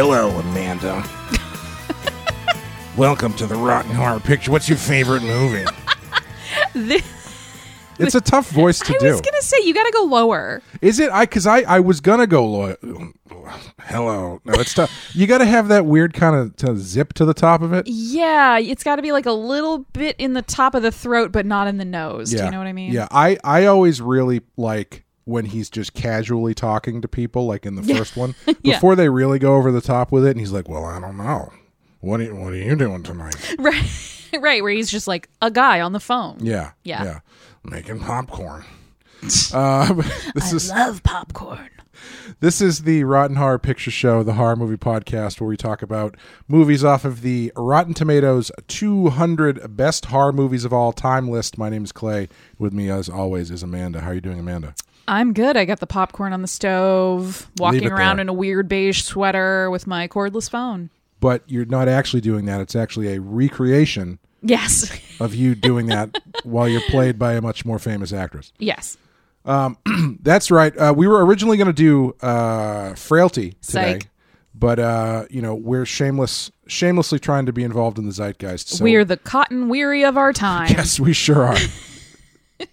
Hello, Amanda. Welcome to the Rotten Horror Picture. What's your favorite movie? This, It's a tough voice to I do. was gonna say you gotta go lower. Is it? I because I I was gonna go. Lo- Hello. No, it's tough. You got to have that weird kind of to zip to the top of it. Yeah, it's got to be like a little bit in the top of the throat, but not in the nose. Do you know what I mean? Yeah, I I always really like when he's just casually talking to people, like in the first one, Yeah. before they really go over the top with it, and he's like, "Well, I don't know. What are you, what are you doing tonight?" Right. right. Where he's just like a guy on the phone. Yeah, Yeah. yeah, making popcorn. uh, this is Love popcorn. This is the Rotten Horror Picture Show, the horror movie podcast, where we talk about movies off of the Rotten Tomatoes 200 best horror movies of all time list. My name is Clay. With me, as always, is Amanda. How are you doing, Amanda? I'm good. I got the popcorn on the stove, walking around there. in a weird beige sweater with my cordless phone. But you're not actually doing that. It's actually a recreation Yes. of you doing that while you're played by a much more famous actress. yes. That's right. Uh, we were originally going to do uh, Frailty today. Psych. But uh, you know we're shameless, shamelessly trying to be involved in the zeitgeist. So We're the Cotton Weary of our time. Yes, we sure are.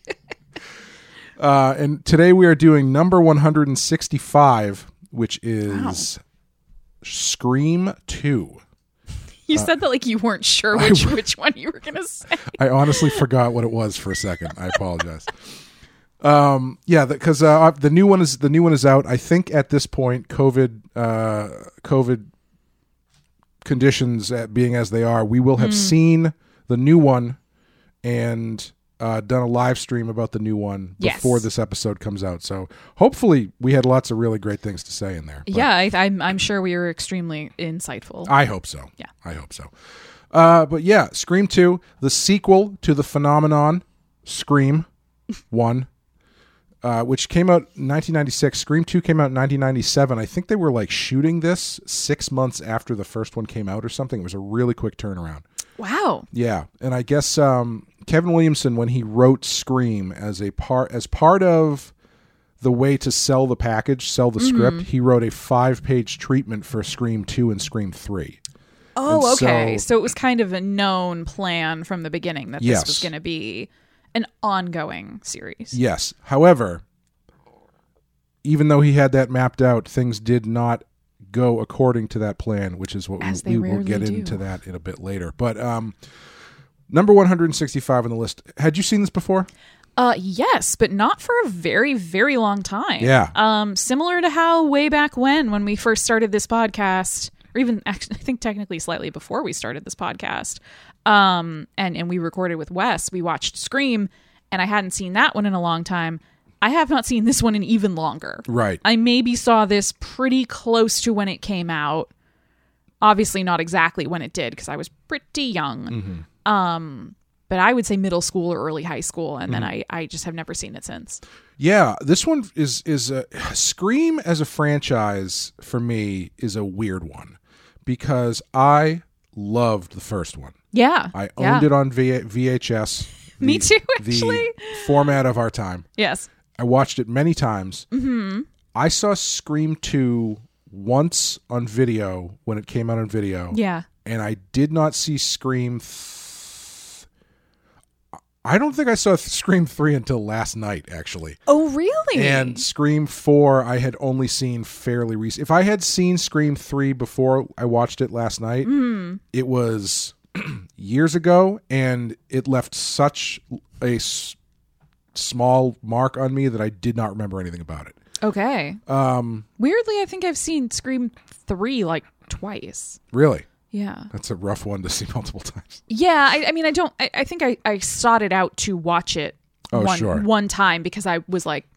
uh, and today we are doing number 165, which is Scream 2. You said that like you weren't sure which which one you were gonna say. I honestly forgot what it was for a second. I apologize. Um, yeah, because uh, the new one is the new one is out. I think at this point, COVID, uh, COVID conditions uh, being as they are, we will have seen the new one and uh, done a live stream about the new one Yes. before this episode comes out. So hopefully, we had lots of really great things to say in there. But Yeah, I, I'm I'm sure we were extremely insightful. I hope so. Yeah. I hope so. Uh, but yeah, Scream 2, the sequel to the phenomenon Scream 1, uh, which came out in 1996. Scream 2 came out in 1997. I think they were like shooting this six months after the first one came out or something. It was a really quick turnaround. wow. Yeah, and I guess um, Kevin Williamson, when he wrote Scream as a part as part of the way to sell the package, sell the script, he wrote a five page treatment for Scream two and Scream three. Oh, And okay. so- So, it was kind of a known plan from the beginning that Yes. this was going to be an ongoing series. Yes. However, even though he had that mapped out, things did not go according to that plan, which is what As we, we will get do. into that in a bit later. But um, number 165 on the list. Had you seen this before? Uh, yes, but not for a very, very long time. Yeah. Um, similar to how way back when, when we first started this podcast, or even actually, I think technically slightly before we started this podcast, um, and and we recorded with Wes, we watched Scream, and I hadn't seen that one in a long time. I have not seen this one in even longer. Right. I maybe saw this pretty close to when it came out. Obviously, not exactly when it did because I was pretty young. Um, but I would say middle school or early high school, and then I, I just have never seen it since. Yeah, this one is is a Scream as a franchise for me is a weird one because I loved the first one. Yeah, I yeah. owned it on v- VHS. Me too, actually. The format of our time. Yes. I watched it many times. Mm-hmm. I saw Scream 2 once on video when it came out on video. Yeah. And I did not see Scream. Th- I don't think I saw Scream 3 until last night, actually. Oh, really? And Scream 4, I had only seen fairly recent. If I had seen Scream 3 before I watched it last night, Mm-hmm. it was years ago, and it left such a s- small mark on me that I did not remember anything about it. okay. Um, Weirdly, I think I've seen Scream three like twice. really? Yeah. That's a rough one to see multiple times. Yeah. I, I mean, I don't. I, I think I I sought it out to watch it. Oh, one, sure. One time because I was like,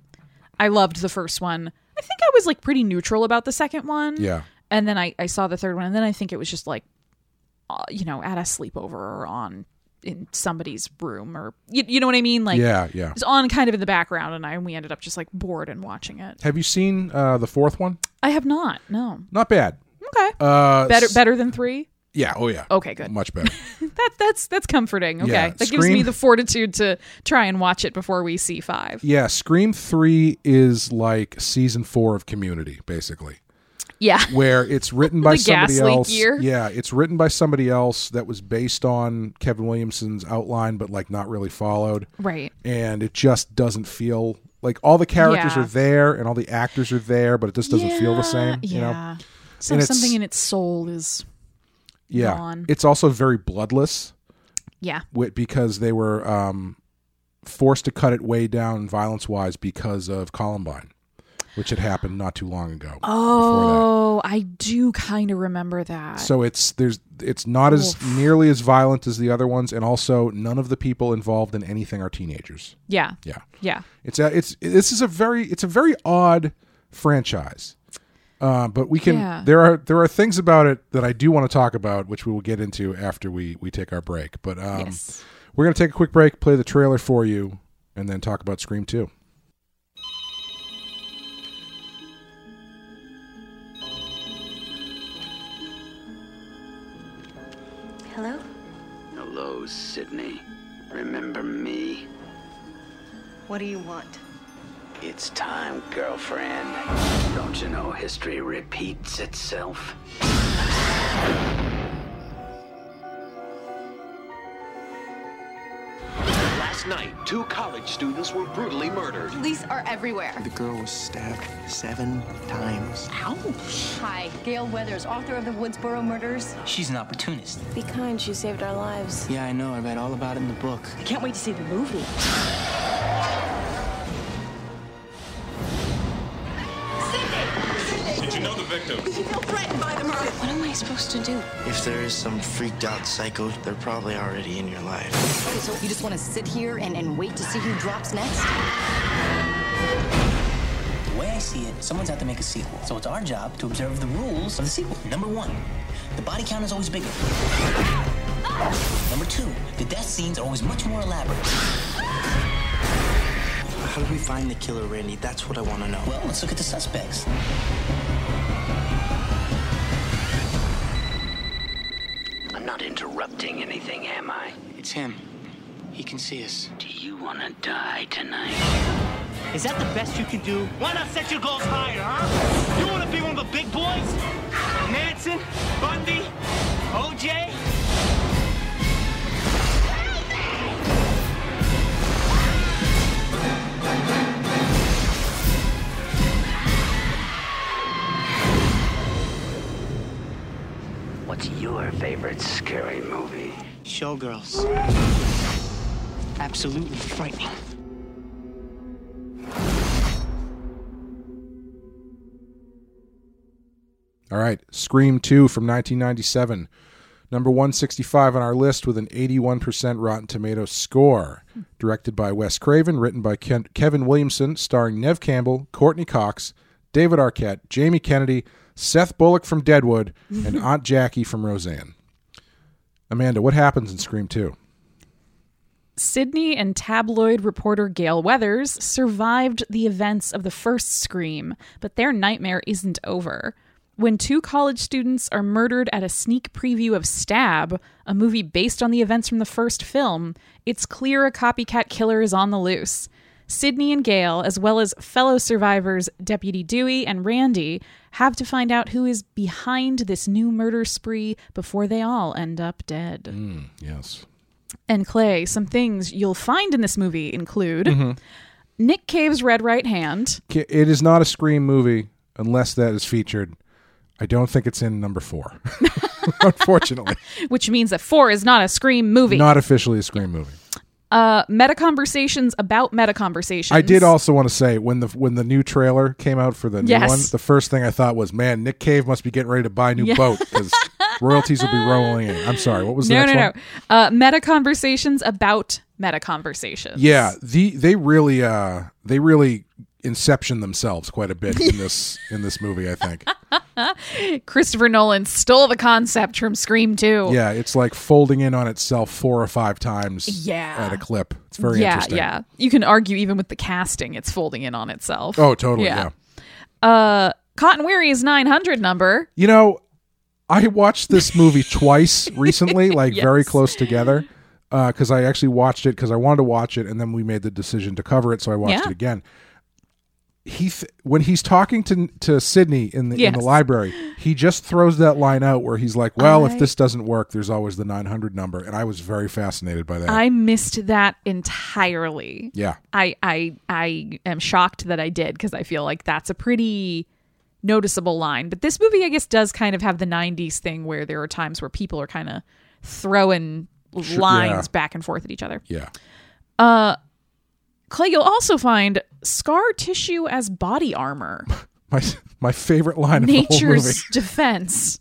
I loved the first one. I think I was like pretty neutral about the second one. Yeah. And then I, I saw the third one, and then I think it was just like, uh, you know, at a sleepover or on in somebody's room, or you, you know what I mean? Like, Yeah, yeah. it was on kind of in the background, and I and we ended up just like bored and watching it. Have you seen uh, the fourth one? I have not. No. Not bad. Okay. Uh, better better than three. Yeah. Oh, yeah. Okay, good. Much better. That that's that's comforting. Okay, Yeah, that gives me the fortitude to try and watch it before we see five. yeah. Scream 3 is like season four of Community, basically. Yeah. where it's written by The gas somebody leak else. year. Yeah, it's written by somebody else that was based on Kevin Williamson's outline, but like not really followed. Right. And it just doesn't feel like all the characters Yeah. are there and all the actors are there, but it just doesn't feel the same. Yeah. You know? So And it's- something in its soul is Yeah. Gone. It's also very bloodless. yeah. because they were um, forced to cut it way down violence wise because of Columbine, which had happened not too long ago. Oh, I do kind of remember that. So it's there's it's not as nearly as violent as the other ones, and also none of the people involved in anything are teenagers. yeah. Yeah, Yeah. it's a, it's this is a very it's a very odd franchise. Uh, but we can Yeah. there are there are things about it that I do want to talk about, which we will get into after we we take our break. But um, yes. We're going to take a quick break, play the trailer for you, and then talk about Scream 2. Hello? Hello, Sidney. Remember me? What do you want? It's time, girlfriend. Don't you know history repeats itself? Last night, two college students were brutally murdered. Police are everywhere. The girl was stabbed seven times. Ouch. Hi, Gale Weathers, author of the Woodsboro murders. She's an opportunist. Be kind, she saved our lives. Yeah, I know. I read all about it in the book. I can't wait to see the movie. Did you know the victim? What am I supposed to do? If there is some freaked out psycho, they're probably already in your life. Okay, so you just want to sit here and, and wait to see who drops next? The way I see it, someone's out to make a sequel. So it's our job to observe the rules of the sequel. Number one, the body count is always bigger. Number two, the death scenes are always much more elaborate. How do we find the killer, Randy? That's what I want to know. Well, let's look at the suspects. I'm not interrupting anything, am I? It's him. He can see us. Do you want to die tonight? Is that the best you can do? Why not set your goals higher, huh? Showgirls. Absolutely frightening. All right, Scream 2 from 1997. Number 165 on our list with an 81% Rotten Tomatoes score. Directed by Wes Craven, written by Ken- Kevin Williamson, starring Neve Campbell, Courteney Cox, David Arquette, Jamie Kennedy, Seth Bullock from Deadwood, and Aunt Jackie from Roseanne. Amanda, what happens in Scream 2? Sidney and tabloid reporter Gale Weathers survived the events of the first Scream, but their nightmare isn't over. When two college students are murdered at a sneak preview of Stab, a movie based on the events from the first film, it's clear a copycat killer is on the loose. Sidney and Gale, as well as fellow survivors Deputy Dewey and Randy, have to find out who is behind this new murder spree before they all end up dead. Mm, yes. And Clay, some things you'll find in this movie include mm-hmm. Nick Cave's red right hand. It is not a Scream movie unless that is featured. I don't think it's in number four, unfortunately. which means that four is not a Scream movie. Not officially a Scream movie. Uh, meta conversations about meta conversations. I did also want to say when the when the new trailer came out for the new Yes. one, the first thing I thought was, man, Nick Cave must be getting ready to buy a new Yeah. boat because royalties will be rolling in. I'm sorry, what was the No, no, no. Uh, meta conversations about meta conversations. Yeah, the they really uh they really inception themselves quite a bit in this in this movie. I think. Christopher Nolan stole the concept from Scream 2. Yeah, it's like folding in on itself four or five times. Yeah. at a clip. It's very yeah, interesting. yeah. You can argue even with the casting, it's folding in on itself. Oh, totally. yeah. Uh, Cotton Weary's 900 number. You know, I watched this movie twice recently, like very close together, because I actually watched it because I wanted to watch it, and then we made the decision to cover it, so I watched Yeah. it again. He th- when he's talking to to Sidney in the in the library, he just throws that line out where he's like, "Well, I- if this doesn't work, there's always the 900 number," and I was very fascinated by that. I missed that entirely. yeah, I I I am shocked that I did because I feel like that's a pretty noticeable line. But this movie, I guess, does kind of have the '90s thing where there are times where people are kind of throwing Sure, lines yeah. back and forth at each other. yeah, Uh Clay, you'll also find scar tissue as body armor. my my favorite line of the whole movie. Nature's defense.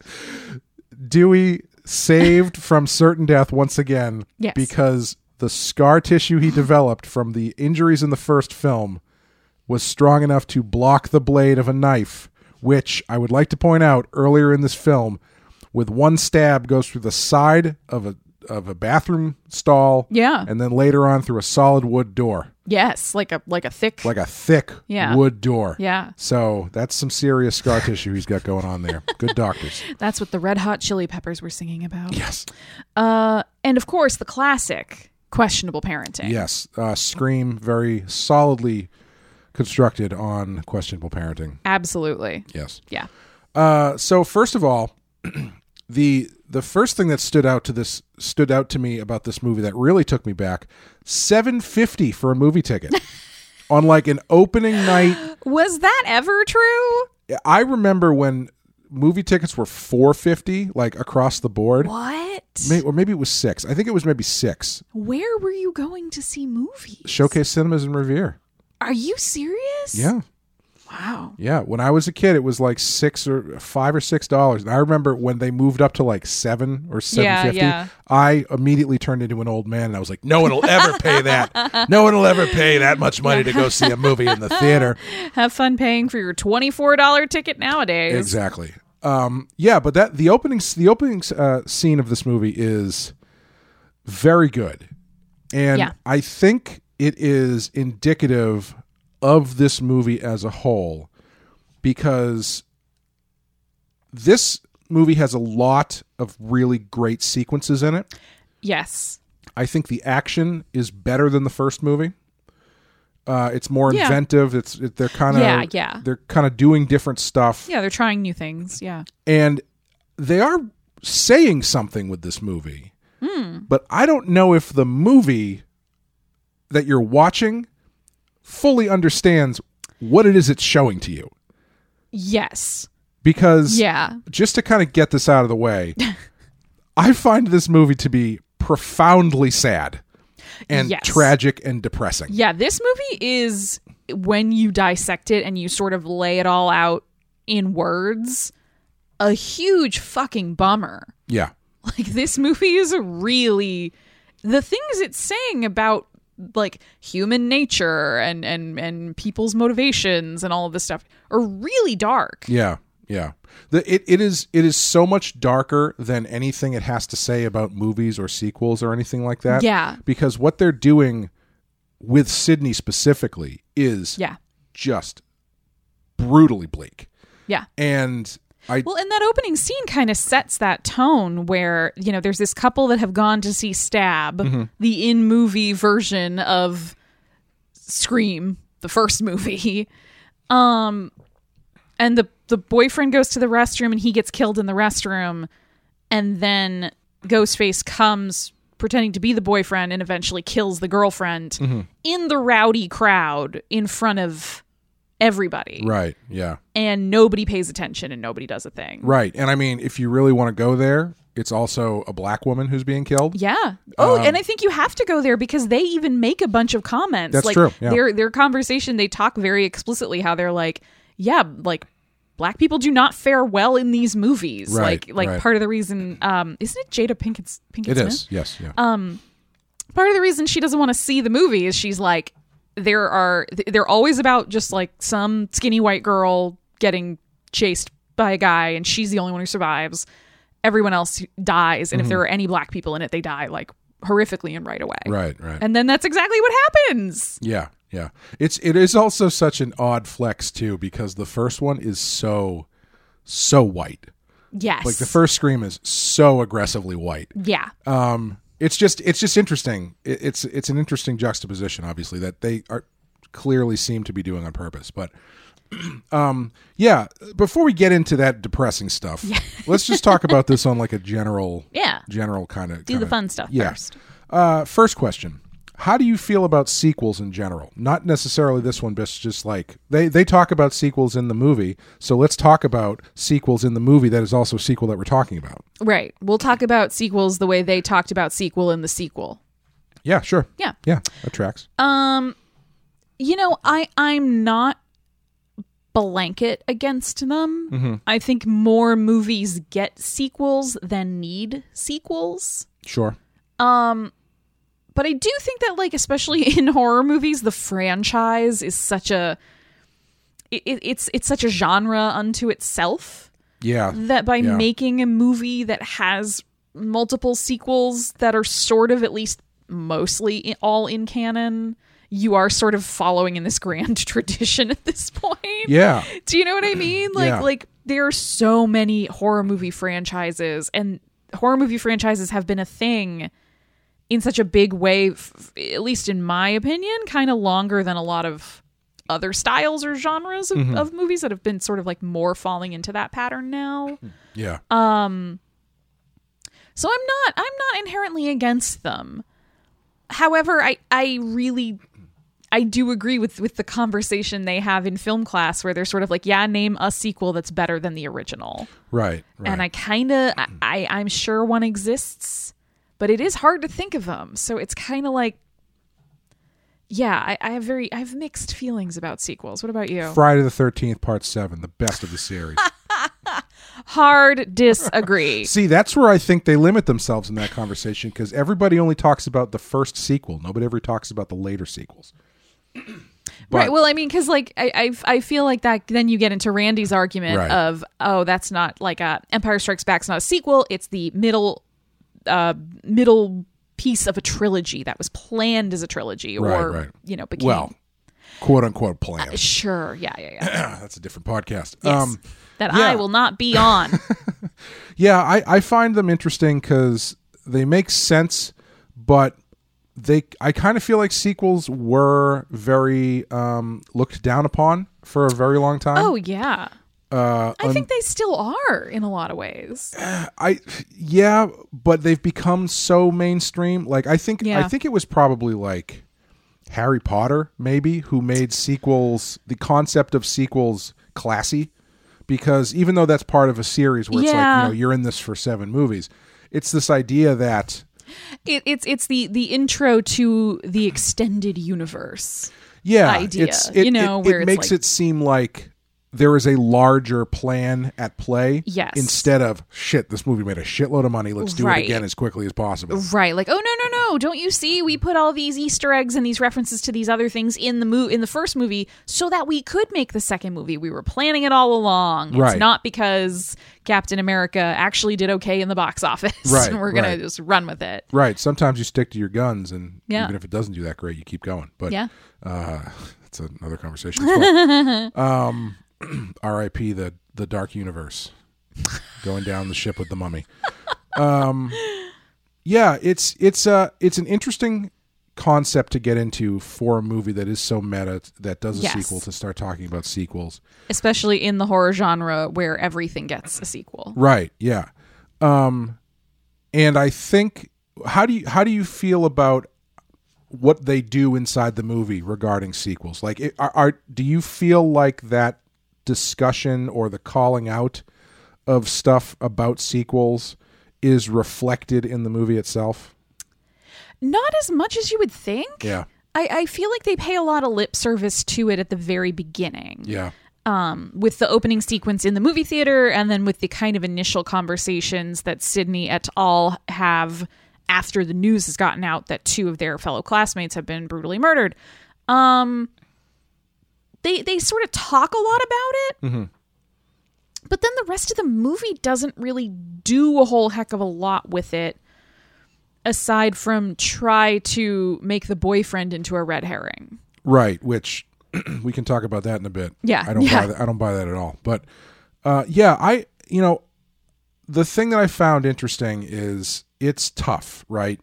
Dewey saved from certain death once again Yes. because the scar tissue he developed from the injuries in the first film was strong enough to block the blade of a knife, which I would like to point out earlier in this film, with one stab goes through the side of a of a bathroom stall, Yeah. and then later on through a solid wood door, Yes, like a like a thick. like a thick Yeah. wood door. Yeah. So that's some serious scar tissue he's got going on there. Good doctors. That's what the Red Hot Chili Peppers were singing about. Yes. Uh, and of course, the classic questionable parenting. Yes, uh, Scream very solidly constructed on questionable parenting. Absolutely. Yes. Yeah. Uh, so first of all, the the first thing that stood out to this stood out to me about this movie that really took me back: seven fifty for a movie ticket on like an opening night. Was that ever true? I remember when movie tickets were four fifty, like across the board. What? May- or maybe it was six. I think it was maybe six. Where were you going to see movies? Showcase Cinemas in Revere. Are you serious? Yeah. Wow. Yeah, when I was a kid, it was like six or five or six dollars. And I remember when they moved up to like seven or seven Yeah, fifty, yeah. I immediately turned into an old man, and I was like, "No one will ever pay that. No one will ever pay that much money to go see a movie in the theater." Have fun paying for your twenty-four dollar ticket nowadays. Exactly. Um, yeah, but that the opening the opening uh, scene of this movie is very good, and Yeah. I think it is indicative of this movie as a whole because this movie has a lot of really great sequences in it. Yes. I think the action is better than the first movie. Uh, it's more Yeah. inventive. It's it, they're kind of Yeah, yeah. they're kind of doing different stuff Yeah, they're trying new things. Yeah. and they are saying something with this movie. Hmm. But I don't know if the movie that you're watching fully understands what it is it's showing to you. Yes. Because Yeah. just to kind of get this out of the way, I find this movie to be profoundly sad and Yes. tragic and depressing. Yeah, this movie is when you dissect it and you sort of lay it all out in words, a huge fucking bummer. Yeah. Like this movie is a really the things it's saying about like human nature and and and people's motivations and all of this stuff are really dark. Yeah, yeah. The it, it is it is so much darker than anything it has to say about movies or sequels or anything like that. Yeah. Because what they're doing with Sidney specifically is Yeah. just brutally bleak. Yeah. And I Well, and that opening scene kind of sets that tone where, you know, there's this couple that have gone to see Stab, Mhm. the in movie version of Scream, the first movie. Um and the the boyfriend goes to the restroom and he gets killed in the restroom and then Ghostface comes pretending to be the boyfriend and eventually kills the girlfriend Mhm. in the rowdy crowd in front of everybody. right, yeah. And nobody pays attention and nobody does a thing. Right. And I mean, if you really want to go there, it's also a black woman who's being killed. Yeah. Oh, Um, and I think you have to go there because they even make a bunch of comments. That's like true, yeah. Their their conversation, they talk very explicitly how they're like, yeah, like black people do not fare well in these movies. Right, like like right. part of the reason um isn't it Jada Pinkett Pinkett It Smith? is. Yes, yeah. Um part of the reason she doesn't want to see the movie is she's like there are they're always about just like some skinny white girl getting chased by a guy and she's the only one who survives everyone else dies and if Mhm. there are any black people in it they die like horrifically and right away Right, right. and then that's exactly what happens Yeah, yeah. It's it is also such an odd flex too because the first one is so so white. yes Like the first scream is so aggressively white. yeah Um it's just it's just interesting. It, it's it's an interesting juxtaposition obviously that they are clearly seem to be doing on purpose. But um, yeah, before we get into that depressing stuff, let's just talk about this on like a general, Yeah. general kind of Do the fun stuff yeah. first. Uh, first question. How do you feel about sequels in general? Not necessarily this one, but it's just like they, they talk about sequels in the movie. So let's talk about sequels in the movie that is also a sequel that we're talking about. Right. We'll talk about sequels the way they talked about sequel in the sequel. Yeah, sure. Yeah. Yeah, that tracks. Um you know, I I'm not blanket against them. Mhm. I think more movies get sequels than need sequels. Sure. Um but I do think that like especially in horror movies the franchise is such a it, it's it's such a genre unto itself Yeah. that by Yeah. making a movie that has multiple sequels that are sort of at least mostly in, all in canon you are sort of following in this grand tradition at this point Yeah. do you know what i mean like Yeah. like there are so many horror movie franchises and horror movie franchises have been a thing in such a big way f- at least in my opinion kind of longer than a lot of other styles or genres of, Mhm. of movies that have been sort of like more falling into that pattern now Yeah. um so i'm not i'm not inherently against them however i i really i do agree with with the conversation they have in film class where they're sort of like yeah name a sequel that's better than the original Right. right. and i kind of i i'm sure one exists but it is hard to think of them so it's kind of like yeah I, I have very i have mixed feelings about sequels what about you Friday the 13th, part seven, the best of the series. hard disagree See, that's where I think they limit themselves in that conversation because everybody only talks about the first sequel. Nobody ever talks about the later sequels. right. Well, I mean, because like I, I, I feel like that. Then you get into Randy's argument Right. of, oh, that's not like a Empire Strikes Back's not a sequel. It's the middle, uh, middle piece of a trilogy that was planned as a trilogy, Right, or right. you know, became Well, quote unquote plan. sure, yeah, yeah, yeah. that's a different podcast. Yes. Um, that yeah. I will not be on. Yeah, I, I find them interesting because they make sense, but they I kind of feel like sequels were very um, looked down upon for a very long time. oh yeah, uh, I think they still are in a lot of ways. I yeah, but they've become so mainstream. Like I think Yeah. I think it was probably like Harry Potter maybe who made sequels the concept of sequels classy because even though that's part of a series where it's like, Yeah. you know, you're in this for 7 movies. It's this idea that It, it's it's the the intro to the extended universe. yeah, idea, it's it, you know, it, where it makes like- it seem like there is a larger plan at play Yes. instead of shit this movie made a shitload of money let's do Right. it again as quickly as possible Right, like, oh no, no, no! Don't you see? We put all these Easter eggs and these references to these other things in the mo- in the first movie, so that we could make the second movie. We were planning it all along. It's Right. not because Captain America actually did okay in the box office. Right, and we're gonna right. just run with it. Right. Sometimes you stick to your guns, and Yeah. even if it doesn't do that great, you keep going. But Yeah. uh, that's another conversation. Well. um, R.I.P. the the Dark Universe, going down the ship with the mummy. Um, yeah, it's it's uh it's an interesting concept to get into for a movie that is so meta that does a Yes. sequel to start talking about sequels. Especially in the horror genre where everything gets a sequel. Right. Yeah. Um, and I think how do you how do you feel about what they do inside the movie regarding sequels? Like, are, are do you feel like that discussion or the calling out of stuff about sequels is reflected in the movie itself? Not as much as you would think. Yeah. I, I feel like they pay a lot of lip service to it at the very beginning. Yeah. um, with the opening sequence in the movie theater, and then with the kind of initial conversations that Sidney et al. have after the news has gotten out that two of their fellow classmates have been brutally murdered. Um, they they sort of talk a lot about it, Mm-hmm. but then the rest of the movie doesn't really do a whole heck of a lot with it, aside from try to make the boyfriend into a red herring. Right, which we can talk about that in a bit. Yeah, I don't yeah. buy that. I don't buy that at all. But uh, yeah, I you know the thing that I found interesting is it's tough, right?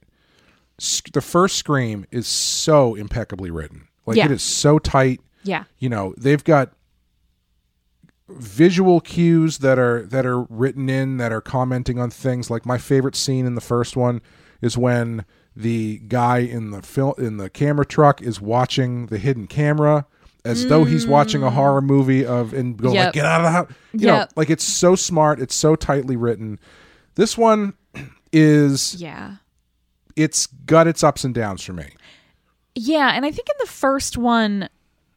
The first Scream is so impeccably written. Like Yeah. it is so tight. Yeah. You know, they've got visual cues that are that are written in that are commenting on things. Like my favorite scene in the first one is when the guy in the film in the camera truck is watching the hidden camera as though he's watching a horror mm. movie of and go like get out of the house you know like it's so smart. It's so tightly written. This one is Yeah. it's got its ups and downs for me. Yeah, and I think in the first one,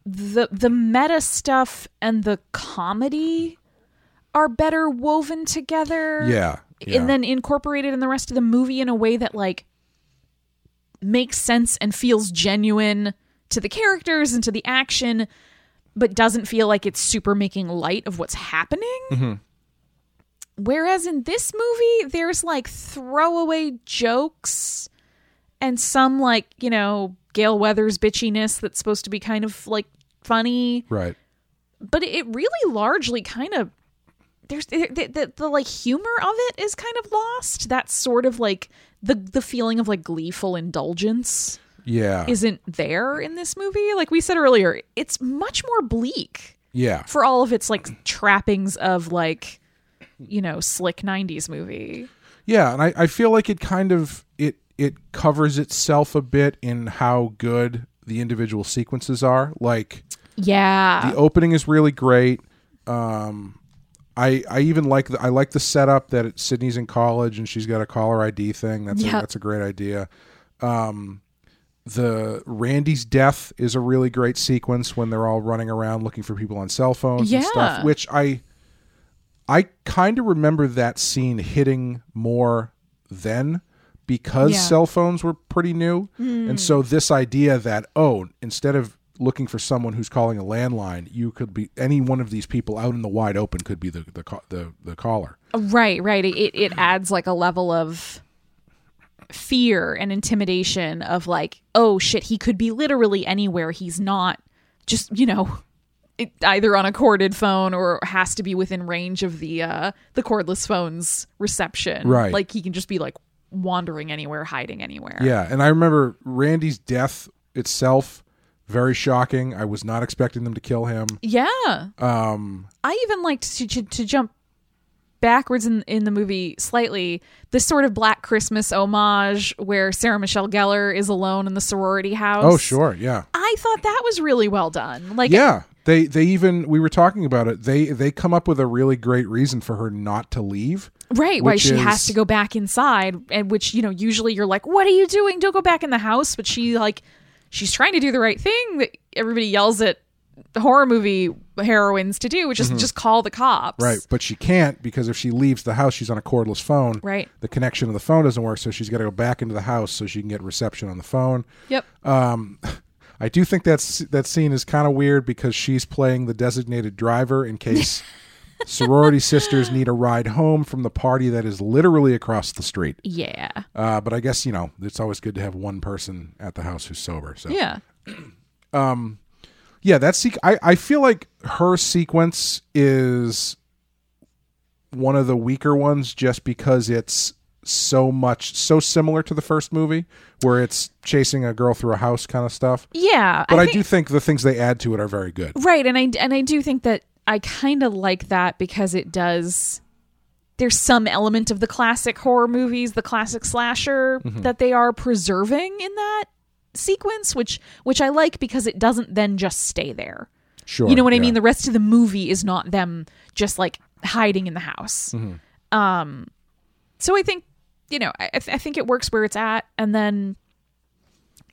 the the meta stuff and the comedy are better woven together. yeah, yeah. And then incorporated in the rest of the movie in a way that like makes sense and feels genuine to the characters and to the action, but doesn't feel like it's super making light of what's happening. Mm-hmm. Whereas in this movie, there's like throwaway jokes and some like, you know, Gale Weathers bitchiness that's supposed to be kind of like funny, right but it really largely kind of there's the, the, the, like humor of it is kind of lost. That sort of like the the feeling of like gleeful indulgence yeah isn't there in this movie. Like we said earlier, it's much more bleak yeah for all of its like trappings of like you know slick 90s movie Yeah, and I, I feel like it kind of it it covers itself a bit in how good the individual sequences are. Like yeah the opening is really great. Um, I I even like the I like the setup that it, Sidney's in college and she's got a caller ID thing. That's a, that's a great idea. Um, the Randy's death is a really great sequence when they're all running around looking for people on cell phones and stuff. Which I I kind of remember that scene hitting more then because Yeah. cell phones were pretty new. And so this idea that oh, instead of looking for someone who's calling a landline, you could be any one of these people out in the wide open could be the the the, the caller. right right it it adds like a level of fear and intimidation of like oh shit he could be literally anywhere he's not just you know it, either on a corded phone or has to be within range of the uh the cordless phone's reception Right. like he can just be like wandering anywhere hiding anywhere Yeah, and I remember Randy's death itself very shocking. I was not expecting them to kill him. yeah Um I even liked to, to, to jump backwards in in the movie slightly. This sort of Black Christmas homage where Sarah Michelle Gellar is alone in the sorority house. oh sure, yeah. I thought that was really well done. Like Yeah. They they even we were talking about it. They they come up with a really great reason for her not to leave. right, why she has to go back inside and which, you know, usually you're like, "What are you doing? Don't go back in the house." But she like she's trying to do the right thing that everybody yells at the horror movie heroines to do, which is just call the cops. Mm-hmm. Right, but she can't because if she leaves the house, she's on a cordless phone. Right. The connection of the phone doesn't work, so she's got to go back into the house so she can get reception on the phone. Yep. Um, I do think that's that scene is kind of weird because she's playing the designated driver in case sorority sisters need a ride home from the party that is literally across the street. yeah. Uh, but I guess you know it's always good to have one person at the house who's sober. So Yeah. yeah, that sequ- I I feel like her sequence is one of the weaker ones just because it's so much so similar to the first movie where it's chasing a girl through a house kind of stuff. Yeah. But I, think- do think the things they add to it are very good. Right, and I and I do think that I kind of like that because it does there's some element of the classic horror movies, the classic slasher Mm-hmm. that they are preserving in that sequence, which which I like because it doesn't then just stay there. Sure. you know what I mean? The rest of the movie is not them just like hiding in the house. Mm-hmm. Um, so I think you know I, I think it works where it's at, and then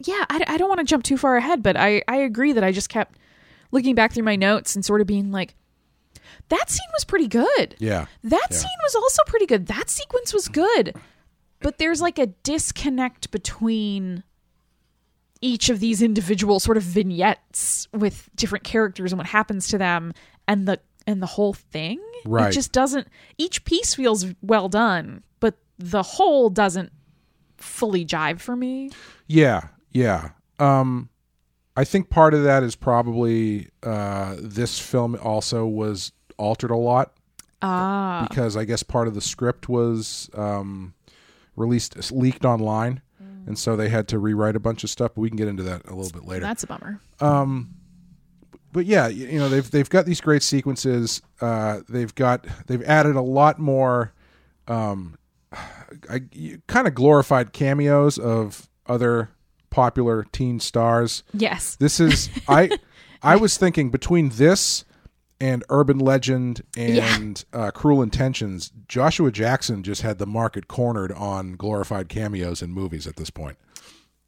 yeah, I, I don't want to jump too far ahead, but I I agree that I just kept looking back through my notes and sort of being like, that scene was pretty good. Yeah. That Yeah. scene was also pretty good. That sequence was good. But there's like a disconnect between each of these individual sort of vignettes with different characters and what happens to them and the and the whole thing. Right. It just doesn't each piece feels well done, but the whole doesn't fully jive for me. Yeah, yeah. Um, I think part of that is probably uh, this film also was altered a lot Ah. because I guess part of the script was um, released leaked online, and so they had to rewrite a bunch of stuff. But we can get into that a little bit later. That's a bummer. but yeah, you, you know they've they've got these great sequences. Uh, they've got they've added a lot more, um, I, kind of glorified cameos of other popular teen stars. Yes. This is I I was thinking between this and Urban Legend and uh, Cruel Intentions, Joshua Jackson just had the market cornered on glorified cameos in movies at this point.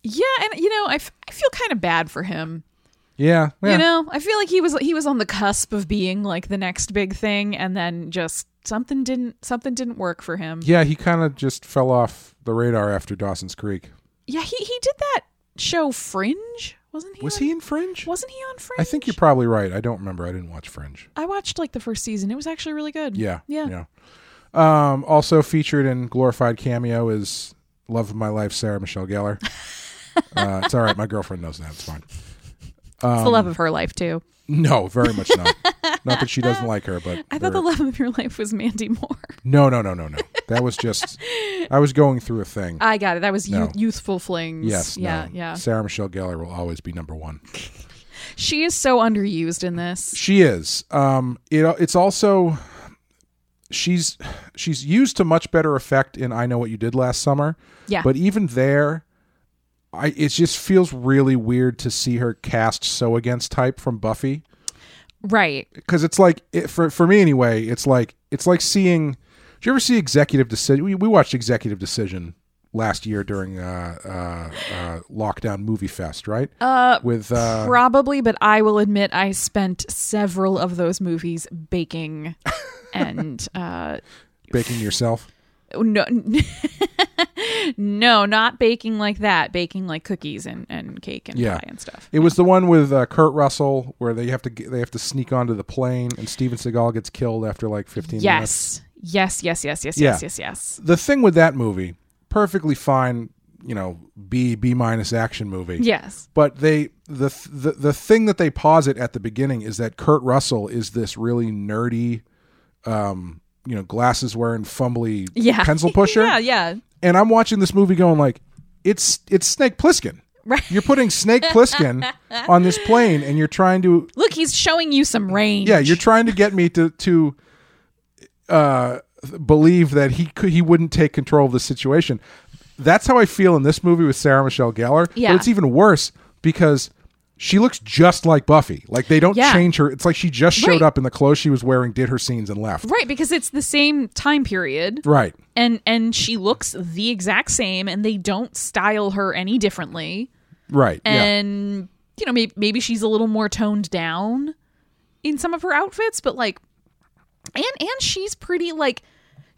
Yeah, and you know, I, f- I feel kind of bad for him. Yeah, yeah. You know, I feel like he was he was on the cusp of being like the next big thing, and then just something didn't something didn't work for him. yeah, he kind of just fell off the radar after Dawson's Creek. Yeah, he he did that show Fringe, wasn't he? Was on- he in Fringe? Wasn't he on Fringe? I think you're probably right. I don't remember. I didn't watch Fringe. I watched like the first season. It was actually really good. Yeah, yeah. yeah. Um, also featured in glorified cameo is "Love of My Life" Sarah Michelle Gellar. uh, it's all right. My girlfriend knows that. It's fine. it's the love of her life too. No, very much not. not that she doesn't like her, but I thought the love of your life was Mandy Moore. No, no, no, no, no. That was just. I was going through a thing. I got it. That was No. youth, youthful flings. yes. Yeah. no. Yeah. Sarah Michelle Gellar will always be number one. She is so underused in this. She is. Um, it, it's also she's she's used to much better effect in I Know What You Did Last Summer. Yeah. But even there, I it just feels really weird to see her cast so against type from Buffy Right. because it's like it, for for me anyway. It's like it's like seeing. Did you ever see Executive Decision? We, we watched Executive Decision last year during uh, uh, uh, lockdown movie fest, right? Uh, With uh, Probably, but I will admit I spent several of those movies baking and uh baking yourself. no no not baking like that baking like cookies and, and cake and Yeah. pie and stuff It was the one with uh, Kurt Russell where they have to get, they have to sneak onto the plane and Steven Seagal gets killed after like 15 minutes. yes yes yes yes yes Yeah. yes yes yes The thing with that movie, perfectly fine, you know, B B minus action movie. yes But they the the the thing that they posit at the beginning is that Kurt Russell is this really nerdy um you know, glasses wearing fumbly yeah pencil pusher. yeah yeah And I'm watching this movie going like it's it's Snake Plissken. Right. You're putting Snake Plissken on this plane and you're trying to look he's showing you some range Yeah, you're trying to get me to to uh, believe that he could he wouldn't take control of the situation. That's how I feel in this movie with Sarah Michelle Gellar. Yeah. But it's even worse because she looks just like Buffy. Like they don't Yeah. change her. It's like she just showed Right. up in the clothes she was wearing, did her scenes, and left. right because it's the same time period Right. and and she looks the exact same and they don't style her any differently Right. yeah. and you know maybe, maybe she's a little more toned down in some of her outfits but like and and she's pretty like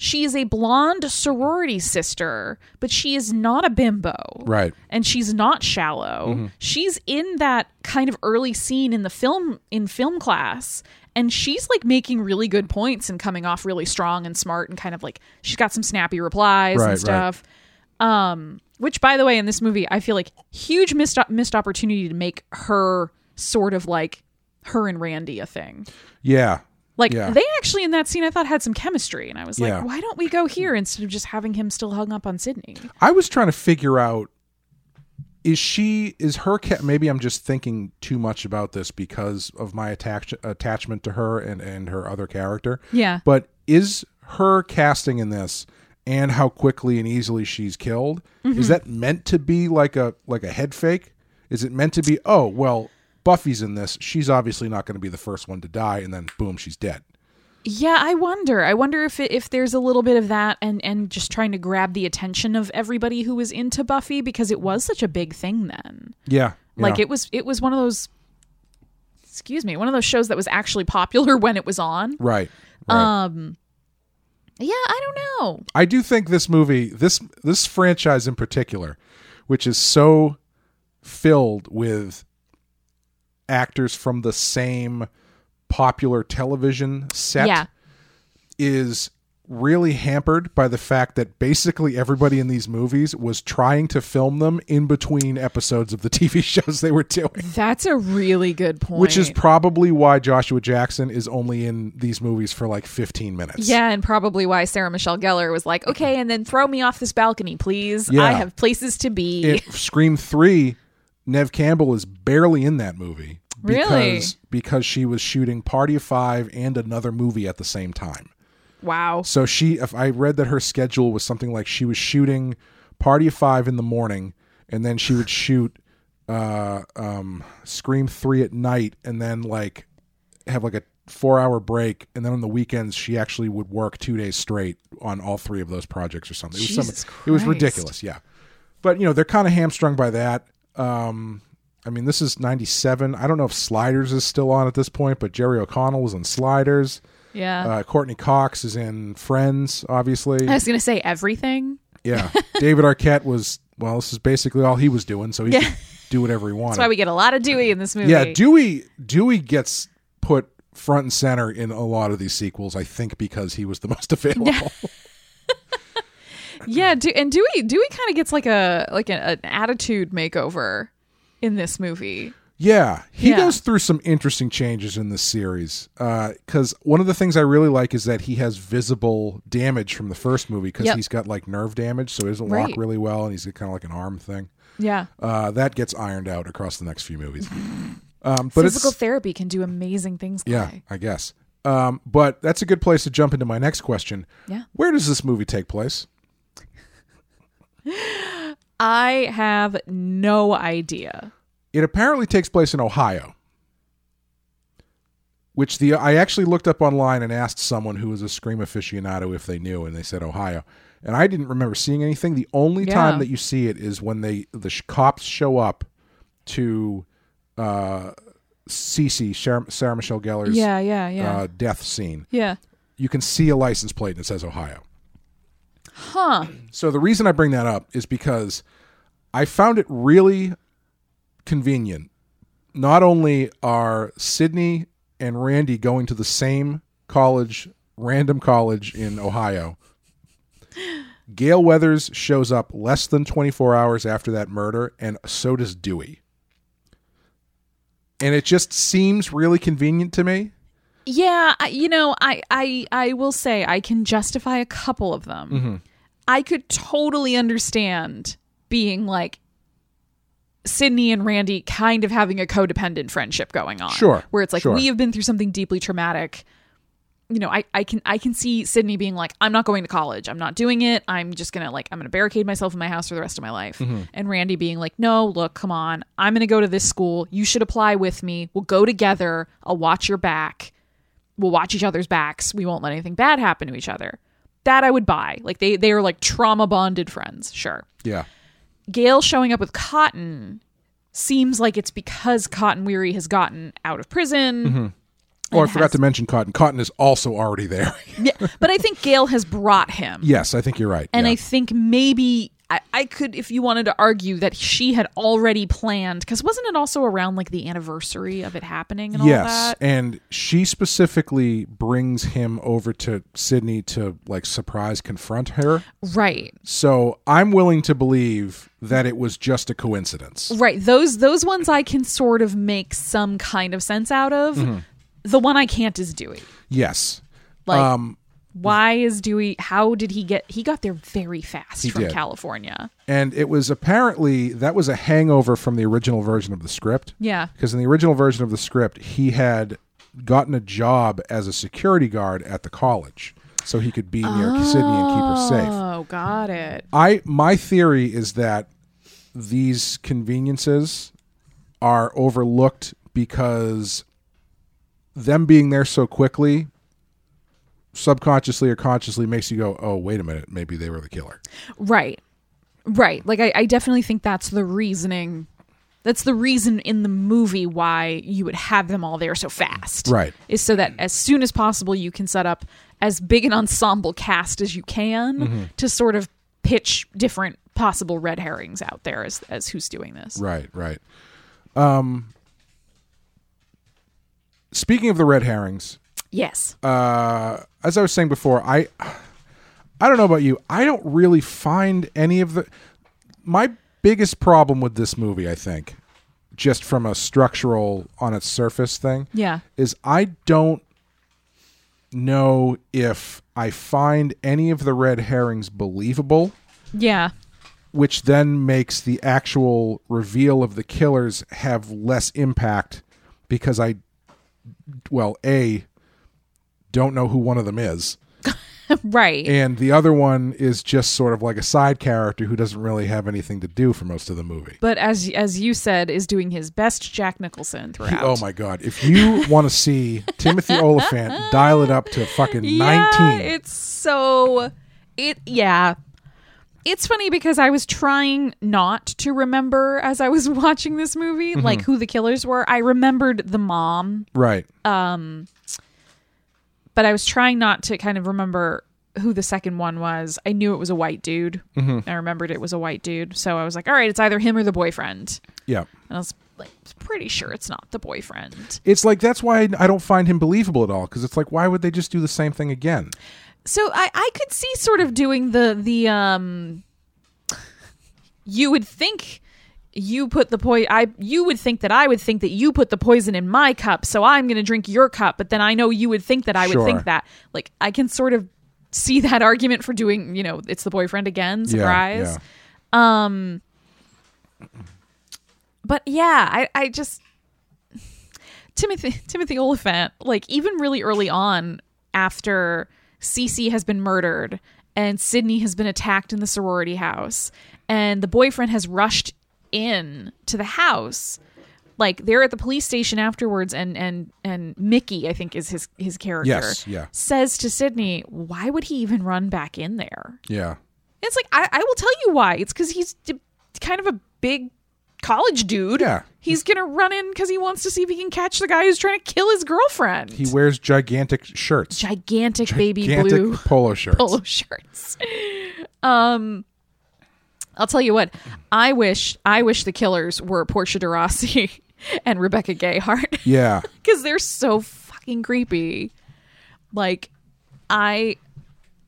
she is a blonde sorority sister but she is not a bimbo Right. and she's not shallow she's in that kind of early scene in the film in film class and she's like making really good points and coming off really strong and smart and kind of like she's got some snappy replies Right, right. and stuff um which by the way in this movie i feel like huge missed missed opportunity to make her sort of like her and randy a thing Yeah. Like Yeah. they actually in that scene i thought had some chemistry and i was like Yeah. why don't we go here instead of just having him still hung up on sidney I was trying to figure out is she is her maybe I'm just thinking too much about this because of my attach- attachment to her and and her other character. Yeah. But is her casting in this and how quickly and easily she's killed Mm-hmm. is that meant to be like a like a head fake? Is it meant to be oh, well, Buffy's in this. She's obviously not going to be the first one to die and then boom, she's dead. Yeah, I wonder. I wonder if it, if there's a little bit of that, and and just trying to grab the attention of everybody who was into Buffy because it was such a big thing then. Yeah. Like yeah. it was it was one of those. Excuse me, one of those shows that was actually popular when it was on. Right. right. Um. Yeah, I don't know. I do think this movie, this this franchise in particular, which is so filled with actors from the same popular television set, Yeah. is really hampered by the fact that basically everybody in these movies was trying to film them in between episodes of the TV shows they were doing. That's a really good point. Which is probably why Joshua Jackson is only in these movies for like 15 minutes. Yeah, and probably why Sarah Michelle Gellar was like, okay, and then throw me off this balcony, please. Yeah. I have places to be. In Scream 3, Neve Campbell is barely in that movie. Really? Because, because she was shooting Party of Five and another movie at the same time. wow. So she, if I read that her schedule was something like she was shooting Party of Five in the morning, and then she would shoot uh, um, Scream Three at night, and then like have like a four hour break, and then on the weekends she actually would work two days straight on all three of those projects or something. It was, some- it was ridiculous, yeah. But you know they're kind of hamstrung by that. Um, I mean, this is '97. I don't know if Sliders is still on at this point, but Jerry O'Connell was in Sliders. Yeah. Uh, Courteney Cox is in Friends, obviously. I was going to say everything. Yeah. David Arquette was, well, this is basically all he was doing, so he Yeah. could do whatever he wanted. That's why we get a lot of Dewey in this movie. yeah, Dewey Dewey gets put front and center in a lot of these sequels, I think because he was the most available. Yeah, Du- and Dewey Dewey kind of gets like a like a, an attitude makeover in this movie. Yeah, he Yeah. goes through some interesting changes in this series. Because one of the things I really like is that he has visible damage from the first movie because Yep. he's got like nerve damage, so he doesn't Right. walk really well, and he's got kind of like an arm thing. Yeah. Uh, that gets ironed out across the next few movies. Um, but Physical therapy can do amazing things. yeah, I guess. Um, but that's a good place to jump into my next question. Yeah. Where does this movie take place? I have no idea. It apparently takes place in Ohio. Which the I actually looked up online and asked someone who was a scream aficionado if they knew, and they said Ohio. And I didn't remember seeing anything. The only Yeah. time that you see it is when they the sh- cops show up to uh, Cece Sarah, Sarah Michelle Gellar's Yeah, yeah, yeah. Uh, death scene. Yeah. You can see a license plate and it says Ohio. Huh. So the reason I bring that up is because I found it really convenient. Not only are Sidney and Randy going to the same college, random college in Ohio, Gale Weathers shows up less than 24 hours after that murder, and so does Dewey. And it just seems really convenient to me. Yeah, I, you know, I, I I will say I can justify a couple of them. Mm-hmm. I could totally understand being like Sidney and Randy kind of having a codependent friendship going on. Sure, Where it's like sure. we have been through something deeply traumatic. You know, I, I can I can see Sidney being like, I'm not going to college. I'm not doing it. I'm just gonna like I'm gonna barricade myself in my house for the rest of my life. Mm-hmm. And Randy being like, No, look, come on. I'm gonna go to this school. You should apply with me. We'll go together. I'll watch your back. We'll watch each other's backs. We won't let anything bad happen to each other. That I would buy. Like they they are like trauma bonded friends. Sure. Yeah. Gale showing up with Cotton seems like it's because Cotton Weary has gotten out of prison. Oh, I forgot has- to mention Cotton. Cotton is also already there. Yeah, but I think Gale has brought him. yes, I think you're right. And yeah. I think maybe I, I could, if you wanted to argue that she had already planned, because wasn't it also around like the anniversary of it happening and all yes, that? and she specifically brings him over to Sidney to like surprise confront her. Right. So I'm willing to believe that it was just a coincidence. Right. Those those ones I can sort of make some kind of sense out of. Mm-hmm. The one I can't is Dewey. Yes. Like um, why is Dewey how did he get he got there very fast He from did. California. and it was apparently that was a hangover from the original version of the script. Yeah. Because in the original version of the script, he had gotten a job as a security guard at the college, so he could be near Sidney and keep her safe. Oh, got it. I my theory is that these conveniences are overlooked because them being there so quickly subconsciously or consciously makes you go, "Oh, wait a minute, maybe they were the killer." Right. Right. Like I, I definitely think that's the reasoning that's the reason in the movie why you would have them all there so fast. Right. Is so that as soon as possible you can set up as big an ensemble cast as you can Mm-hmm. to sort of pitch different possible red herrings out there as as who's doing this. Right, right. Um speaking of the red herrings, Yes. uh as I was saying before, I I don't know about you. I don't really find any of the. My biggest problem with this movie, I think, just from a structural on its surface thing, Yeah. is I don't know if I find any of the red herrings believable, Yeah. which then makes the actual reveal of the killers have less impact because I, well, A, don't know who one of them is. right. And the other one is just sort of like a side character who doesn't really have anything to do for most of the movie. but as as you said, is doing his best Jack Nicholson throughout. Oh my god! If you want to see Timothy Olyphant dial it up to fucking Yeah, nineteen, it's so it yeah. It's funny because I was trying not to remember as I was watching this movie Mm-hmm. like who the killers were. I remembered the mom, right? um but I was trying not to kind of remember who the second one was. I knew it was a white dude. Mhm. I remembered it was a white dude. So I was like, all right, it's either him or the boyfriend. Yeah, And I was like pretty sure it's not the boyfriend. it's like that's why I don't find him believable at all because it's like why would they just do the same thing again? So I, I could see sort of doing the the um you would think you put the poison I you would think that I would think that you put the poison in my cup, so I'm going to drink your cup, but then I know you would think that I would Sure. think that. Like I can sort of see that argument for doing, you know, it's the boyfriend again, Yeah, surprise. Um but yeah, I I just Timothy Timothy Olyphant, like even really early on after Cece has been murdered and Sidney has been attacked in the sorority house and the boyfriend has rushed in to the house. Like they're at the police station afterwards and and and Mickey, I think is his his character. Yes, yeah. Says to Sidney, "Why would he even run back in there?" Yeah, It's like I, I will tell you why. It's because he's d- kind of a big college dude. Yeah. he's gonna run in because he wants to see if he can catch the guy who's trying to kill his girlfriend. he wears gigantic shirts, gigantic, baby blue polo shirts. polo shirts. Um, I'll tell you what. I wish I wish the killers were Portia de Rossi and Rebecca Gayheart Yeah, because they're so fucking creepy. Like, I.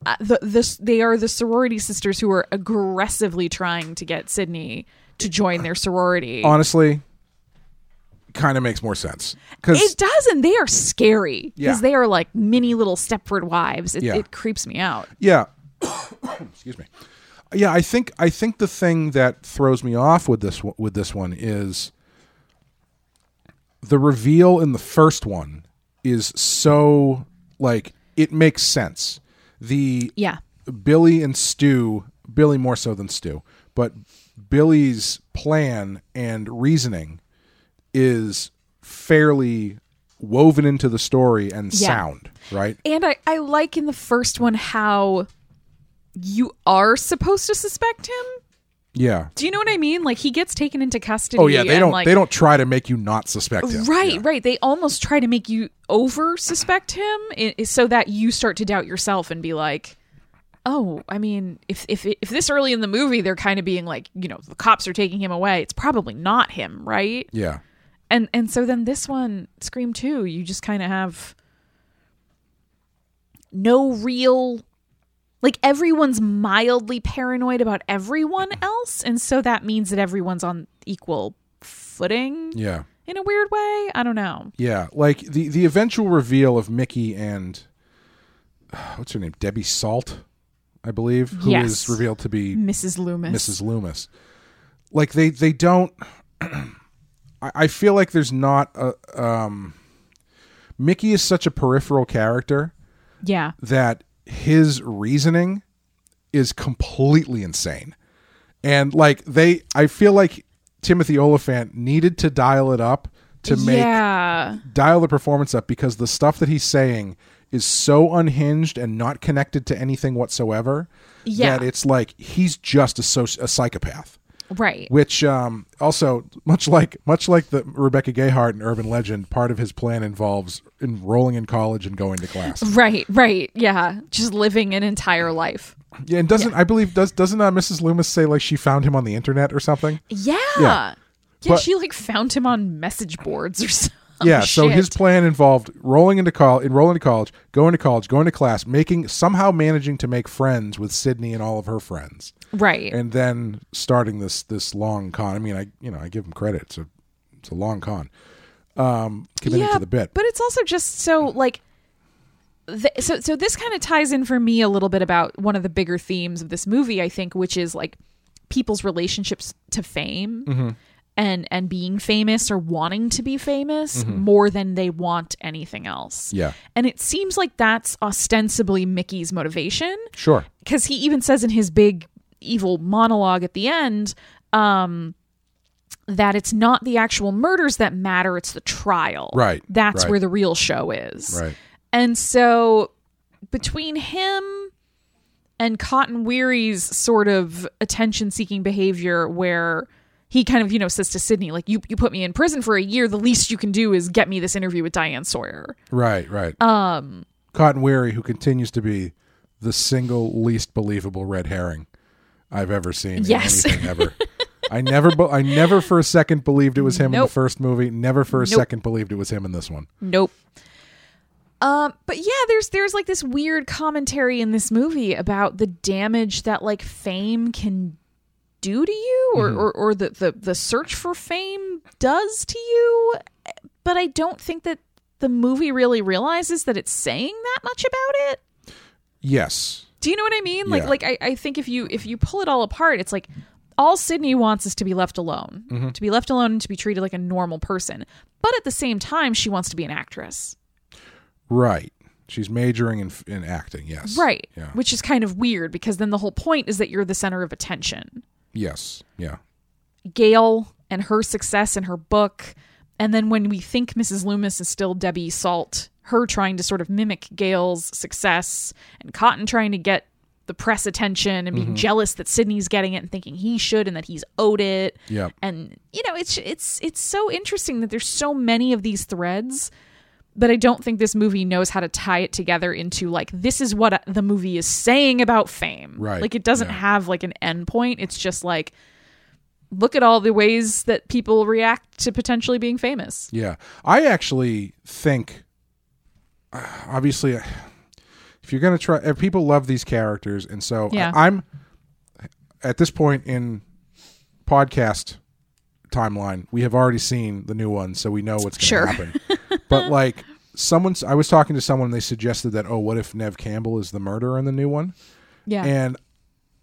Uh, the this they are the sorority sisters who are aggressively trying to get Sidney to join their sorority. honestly, kind of makes more sense because it does, and they are scary because Yeah. they are like mini little Stepford wives. It, Yeah. it creeps me out. Yeah. Excuse me. Yeah, I think I think the thing that throws me off with this one- with this one is the reveal in the first one is so like it makes sense. The Yeah. Billy and Stu, Billy more so than Stu, but Billy's plan and reasoning is fairly woven into the story and Yeah. sound, right? And I, I like in the first one how you are supposed to suspect him. Yeah. Do you know what I mean? Like he gets taken into custody. Oh yeah, they don't like, they don't try to make you not suspect him. Right, right. They almost try to make you over suspect him so that you start to doubt yourself and be like, "Oh, I mean, if if if this early in the movie they're kind of being like, you know, the cops are taking him away, it's probably not him, right?" Yeah. And and so then this one, Scream 2, you just kind of have no real like everyone's mildly paranoid about everyone else and so that means that everyone's on equal footing Yeah. in a weird way. I don't know. Yeah. Like the the eventual reveal of Mickey and what's her name? Debbie Salt, I believe, who is Yes. revealed to be Mrs. Loomis. Mrs. Loomis. Like they they don't I, I feel like there's not a um Mickey is such a peripheral character Yeah. that his reasoning is completely insane. And like they I feel like Timothy Olyphant needed to dial it up to make Yeah. dial the performance up because the stuff that he's saying is so unhinged and not connected to anything whatsoever Yeah. that it's like he's just a, soci- a psychopath Right. which um, also much like much like the Rebecca Gayheart and Urban Legend, part of his plan involves enrolling in college and going to class. Right, right. Yeah. Just living an entire life. Yeah, and doesn't I believe does doesn't uh, Mrs. Loomis say like she found him on the internet or something? Yeah. Yeah. Yeah, But- she like found him on message boards or something. yeah, so his plan involved rolling into college, enrolling into college, going to college, going to class, making somehow managing to make friends with Sidney and all of her friends, right. and then starting this this long con. I mean, I you know I give him credit. It's a it's a long con. Um, committing yeah, to the bit. But it's also just so like th- so so this kind of ties in for me a little bit about one of the bigger themes of this movie, I think, which is like people's relationships to fame. Mm-hmm. And, and being famous or wanting to be famous more than they want anything else. Mm-hmm. Yeah. And it seems like that's ostensibly Mickey's motivation Sure. because he even says in his big evil monologue at the end um that it's not the actual murders that matter it's the trial Right, that's right. where the real show is Right. and so between him and cotton weary's sort of attention seeking behavior where he kind of you know says to sidney like you, you put me in prison for a year the least you can do is get me this interview with diane sawyer Right. Right. Um, Cotton Weary, who continues to be the single least believable red herring I've ever seen Yes. in anything ever. I never, be- I never for a second believed it was him in the first movie. Never for a Nope. second believed it was him in this one. Nope. Um, but yeah, there's there's like this weird commentary in this movie about the damage that like fame can do to you or, or, or the, the the search for fame does to you. But I don't think that the movie really realizes that it's saying that much about it. Yes. Do you know what I mean? Like Yeah. like I, I think if you if you pull it all apart, it's like all Sidney wants is to be left alone. Mm-hmm. To be left alone and to be treated like a normal person. But at the same time, she wants to be an actress. Right. She's majoring in, in acting. Yes. Right. Yeah. Which is kind of weird because then the whole point is that you're the center of attention. Yes. Yeah. Gale and her success in her book. And then when we think Mrs. Loomis is still Debbie Salt, her trying to sort of mimic Gale's success and Cotton trying to get the press attention and being Mm-hmm. jealous that Sidney's getting it and thinking he should and that he's owed it. Yep. And you know, it's it's it's so interesting that there's so many of these threads but I don't think this movie knows how to tie it together into like this is what the movie is saying about fame. Right, Like it doesn't yeah. have like an end point. It's just like look at all the ways that people react to potentially being famous. Yeah. I actually think, obviously, if you're going to try, if people love these characters. And so Yeah. I, am at this point in podcast timeline, we have already seen the new one, so we know what's going to Sure. happen. but like, someone's, I was talking to someone, and they suggested that, oh, what if Neve Campbell is the murderer in the new one? Yeah. and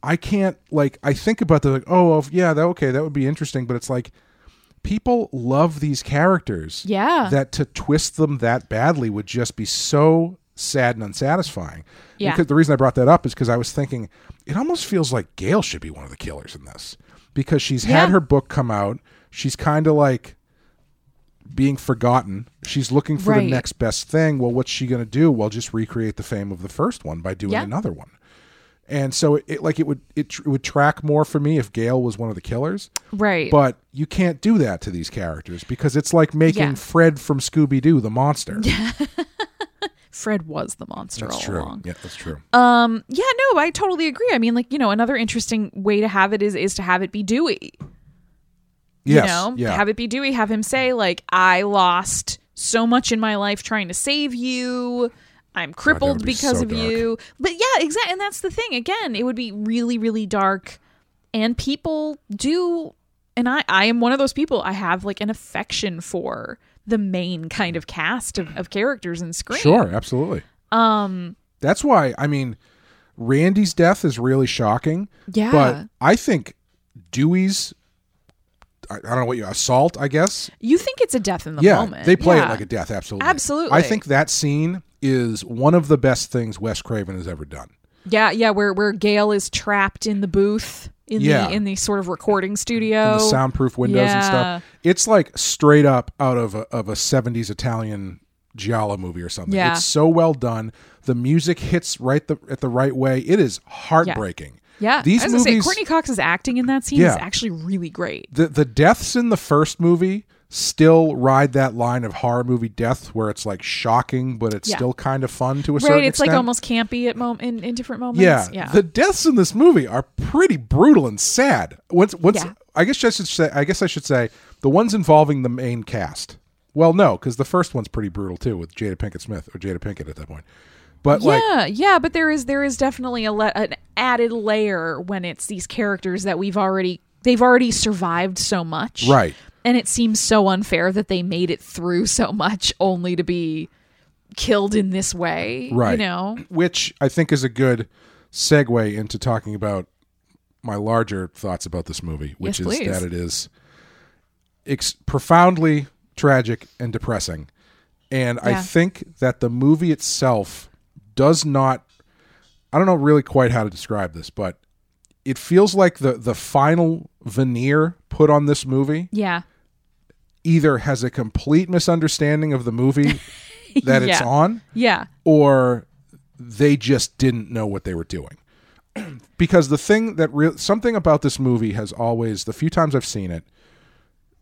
I can't like I think about the like oh yeah that okay that would be interesting but it's like people love these characters Yeah. that to twist them that badly would just be so sad and unsatisfying Yeah. because the reason I brought that up is because I was thinking it almost feels like Gale should be one of the killers in this because she's had Yeah. her book come out she's kind of like being forgotten she's looking for Right. the next best thing well what's she going to do well just recreate the fame of the first one by doing Yeah. another one and so it, it like it would it, tr- it would track more for me if Gale was one of the killers. right. But you can't do that to these characters because it's like making Yeah. Fred from Scooby Doo the monster. Fred was the monster that's all true. along. Yeah, that's true. Um yeah, no, I totally agree. I mean like, you know, another interesting way to have it is is to have it be Dewey. yes. you know yeah. have it be dewey have him say like i lost so much in my life trying to save you i'm crippled be because so of dark. you but yeah exactly and that's the thing again it would be really really dark and people do and i i am one of those people i have like an affection for the main kind of cast of, of characters in Scream Sure, absolutely. um That's why I mean Randy's death is really shocking. Yeah. But I think Dewey's I, I don't know what you assault, I guess. you think it's a death in the yeah, moment they play Yeah. it like a death, absolutely. Absolutely. I think that scene is one of the best things Wes Craven has ever done. Yeah, yeah, where where Gale is trapped in the booth in Yeah. the in the sort of recording studio. the soundproof windows and stuff. It's like straight up out of a, of a 70s Italian giallo movie or something. Yeah. It's so well done. The music hits right the at the right way. It is heartbreaking. Yeah, These I was gonna movies say Courteney Cox's acting in that scene Yeah. is actually really great. the the deaths in the first movie still ride that line of horror movie death where it's like shocking but it's Yeah. still kind of fun to a certain Right, it's extent. like almost campy at mom in, in different moments. yeah, yeah. The deaths in this movie are pretty brutal and sad. Once once Yeah. I guess I should say I guess I should say the ones involving the main cast. Well, no, because the first one's pretty brutal too with Jada Pinkett Smith or Jada Pinkett at that point. But like, yeah, yeah, but there is there is definitely a le- an added layer when it's these characters that we've already they've already survived so much, Right. And it seems so unfair that they made it through so much only to be killed in this way, right? You know, which I think is a good segue into talking about my larger thoughts about this movie, which Yes, is that it is ex- profoundly tragic and depressing. And I think that the movie itself does not I don't know really quite how to describe this, but it feels like the the final veneer put on this movie yeah, either has a complete misunderstanding of the movie that it's Yeah. on yeah, or they just didn't know what they were doing. because the thing that real something about this movie has always the few times I've seen it,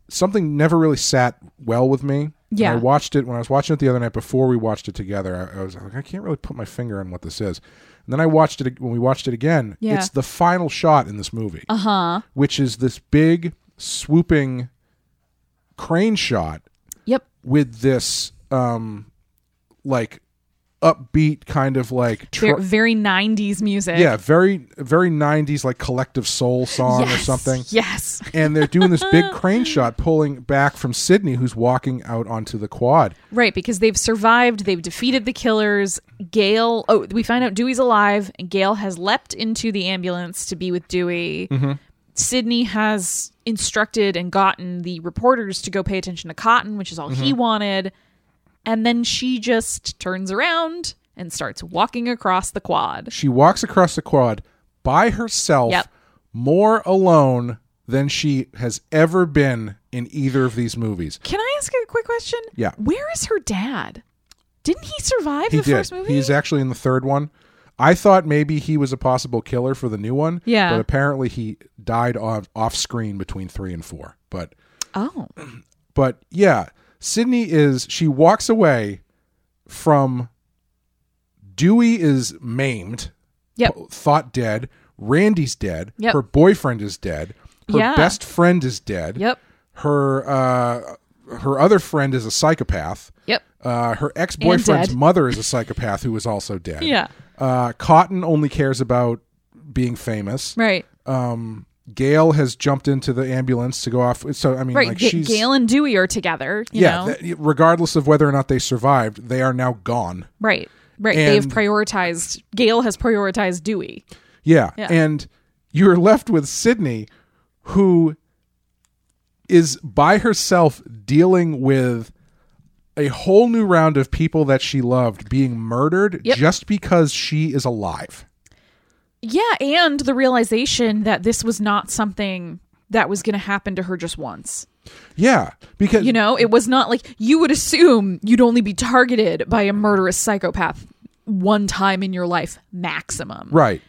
something never really sat well with me. And Yeah. I watched it when I was watching it the other night before we watched it together. I, I was like, I can't really put my finger on what this is. And then I watched it when we watched it again. Yeah. It's the final shot in this movie, uh huh, which is this big swooping crane shot yep, with this um like upbeat kind of like tr- Ver- very '90s music, yeah very very 90s like collective soul song or something yes, and they're doing this big crane shot pulling back from sidney who's walking out onto the quad Right, because they've survived, they've defeated the killers. Gale, oh, we find out Dewey's alive, and Gale has leapt into the ambulance to be with Dewey. Mm-hmm. Sidney has instructed and gotten the reporters to go pay attention to Cotton, which is all he Mm-hmm. wanted. And then she just turns around and starts walking across the quad. she walks across the quad by herself Yep. more alone than she has ever been in either of these movies Can I ask a quick question? Yeah. Where is her dad? Didn't he survive he the did first movie? he's actually in the third one I thought maybe he was a possible killer for the new one. Yeah. But apparently he died off, off screen between three and four. But oh, but yeah, Sidney is she walks away from Dewey is maimed, Yep. thought dead. Randy's dead. Yep. Her boyfriend is dead. Her Yeah. best friend is dead. Yep. Her uh, her other friend is a psychopath. Yep. Uh, her ex boyfriend's mother is a psychopath who is also dead. Yeah. Uh, Cotton only cares about being famous. Right. Um, Gale has jumped into the ambulance to go off. So I mean, Right. like Ga- she's Gale and Dewey are together. You yeah. know? th- regardless of whether or not they survived, they are now gone. right. Right. They've prioritized. Gale has prioritized Dewey. Yeah. Yeah. And you're left with Sidney, who is by herself dealing with a whole new round of people that she loved being murdered Yep. just because she is alive. Yeah, and the realization that this was not something that was going to happen to her just once. Yeah. Because You know, it was not like you would assume you'd only be targeted by a murderous psychopath one time in your life maximum. Right.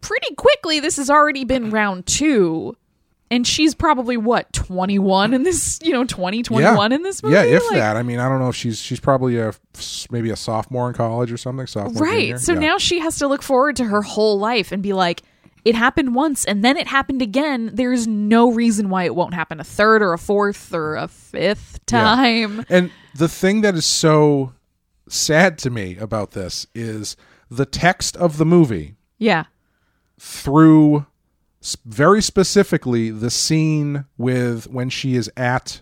Pretty quickly, this has already been round two. And she's probably what, 21 in this, you know, 20, 21 in this movie? Yeah, if Like- that. I mean, I don't know if she's she's probably a maybe a sophomore in college or something. Sophomore, Right. junior. So Yeah. now she has to look forward to her whole life and be like, it happened once and then it happened again. There's no reason why it won't happen a third or a fourth or a fifth Yeah. time. And the thing that is so sad to me about this is the text of the movie Yeah. through very specifically the scene with when she is at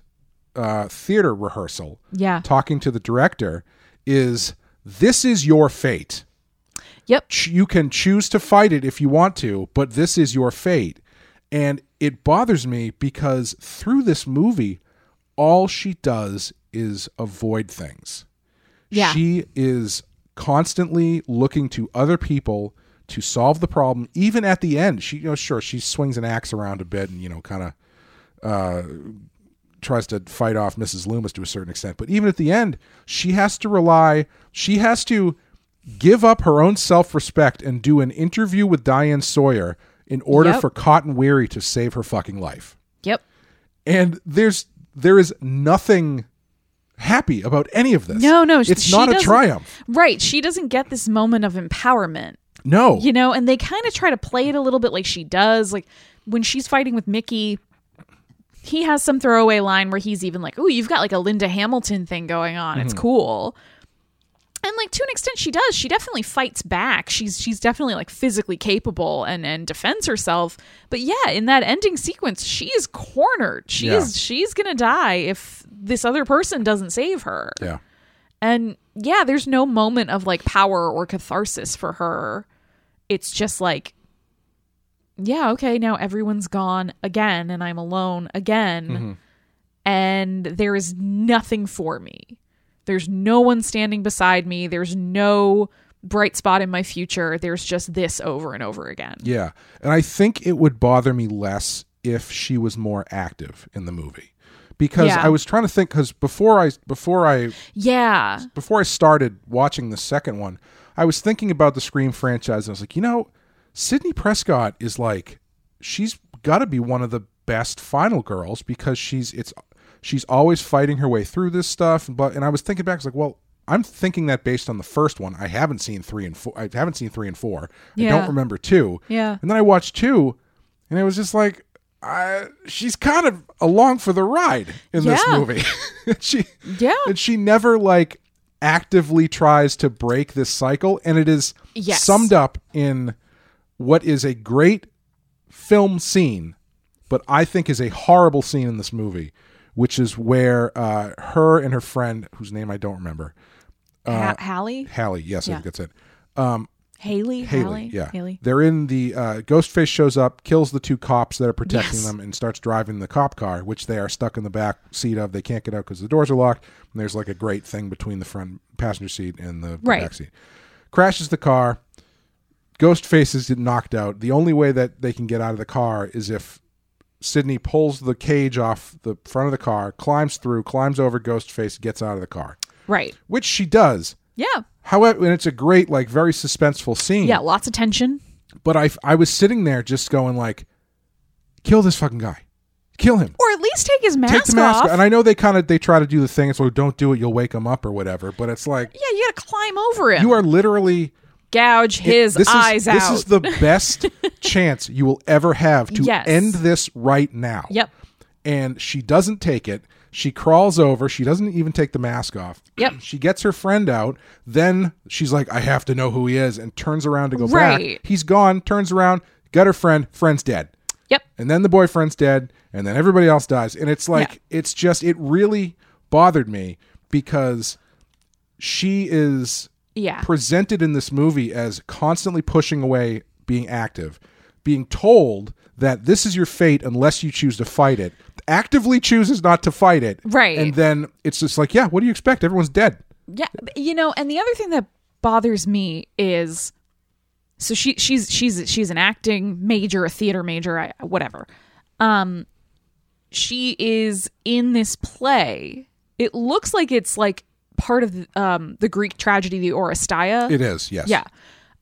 uh, theater rehearsal Yeah. talking to the director is this is your fate. Yep. You can choose to fight it if you want to, but this is your fate. And it bothers me because through this movie, all she does is avoid things. Yeah. She is constantly looking to other people to solve the problem. Even at the end, she you know sure she swings an axe around a bit and you know kind of uh, tries to fight off Mrs. Loomis to a certain extent. But even at the end, she has to rely. She has to give up her own self respect and do an interview with Diane Sawyer in order Yep. for Cotton Weary to save her fucking life. Yep. And there's there is nothing happy about any of this. No, no. it's she not a triumph. Right. She doesn't get this moment of empowerment. No. You know, and they kind of try to play it a little bit like she does. Like when she's fighting with Mickey, he has some throwaway line where he's even like, "Oh, you've got like a Linda Hamilton thing going on. It's Mhm. cool." And like to an extent she does. She definitely fights back. She's she's definitely like physically capable and and defends herself. But yeah, in that ending sequence, she is cornered. She Yeah. is she's going to die if this other person doesn't save her. Yeah. And yeah, there's no moment of like power or catharsis for her. It's just like, yeah, okay, now everyone's gone again and I'm alone again. Mhm. And there is nothing for me. There's no one standing beside me. There's no bright spot in my future. There's just this over and over again. Yeah. And I think it would bother me less if she was more active in the movie. Because Yeah. I was trying to think cuz before I before I Yeah. before I started watching the second one, I was thinking about the Scream franchise and I was like, you know, Sidney Prescott is like she's got to be one of the best final girls because she's it's she's always fighting her way through this stuff but and I was thinking back I was like, well, I'm thinking that based on the first one. I haven't seen 3 and 4. I haven't seen 3 and 4. I don't remember 2. Yeah. And then I watched 2 and it was just like I, she's kind of along for the ride in this Yeah. movie. she Yeah. and she never like actively tries to break this cycle and it is Yes. summed up in what is a great film scene but i think is a horrible scene in this movie which is where uh, her and her friend whose name i don't remember Ha- Hallie? hallie yes i think that's it um, Haley? Haley, Hallie? yeah. Haley. They're in the uh, Ghostface shows up, kills the two cops that are protecting Yes. them, and starts driving the cop car, which they are stuck in the back seat of. They can't get out because the doors are locked. And there's like a great thing between the front passenger seat and the, the Right. back seat. Crashes the car. Ghostface is knocked out. The only way that they can get out of the car is if Sidney pulls the cage off the front of the car, climbs through, climbs over Ghostface, gets out of the car, Right. which she does. Yeah. However, and it's a great, like, very suspenseful scene Yeah, lots of tension. but I I was sitting there just going like, kill this fucking guy, kill him, Or at least take his mask, take the mask. off. And I know they kind of they try to do the thing. It's like don't do it, you'll wake him up or whatever. But it's like yeah, you gotta climb over him. you are literally gouge his this eyes is, out. This is the best chance you will ever have to Yes. end this right now. Yep. And she doesn't take it. She crawls over. She doesn't even take the mask off. Yep. She gets her friend out. Then she's like, I have to know who he is, and turns around to go Right. back. He's gone, turns around, got her friend, friend's dead. Yep. And then the boyfriend's dead, and then everybody else dies. And it's like, it's just, it really bothered me because she is Yeah. presented in this movie as constantly pushing away being active, being told that this is your fate unless you choose to fight it, actively chooses not to fight it. Right. And then it's just like, yeah, what do you expect? Everyone's dead. Yeah, you know, and the other thing that bothers me is so she she's she's she's an acting major, a theater major, I, whatever. Um she is in this play. It looks like it's like part of the, um the Greek tragedy the Oresteia. It is, yes. Yeah.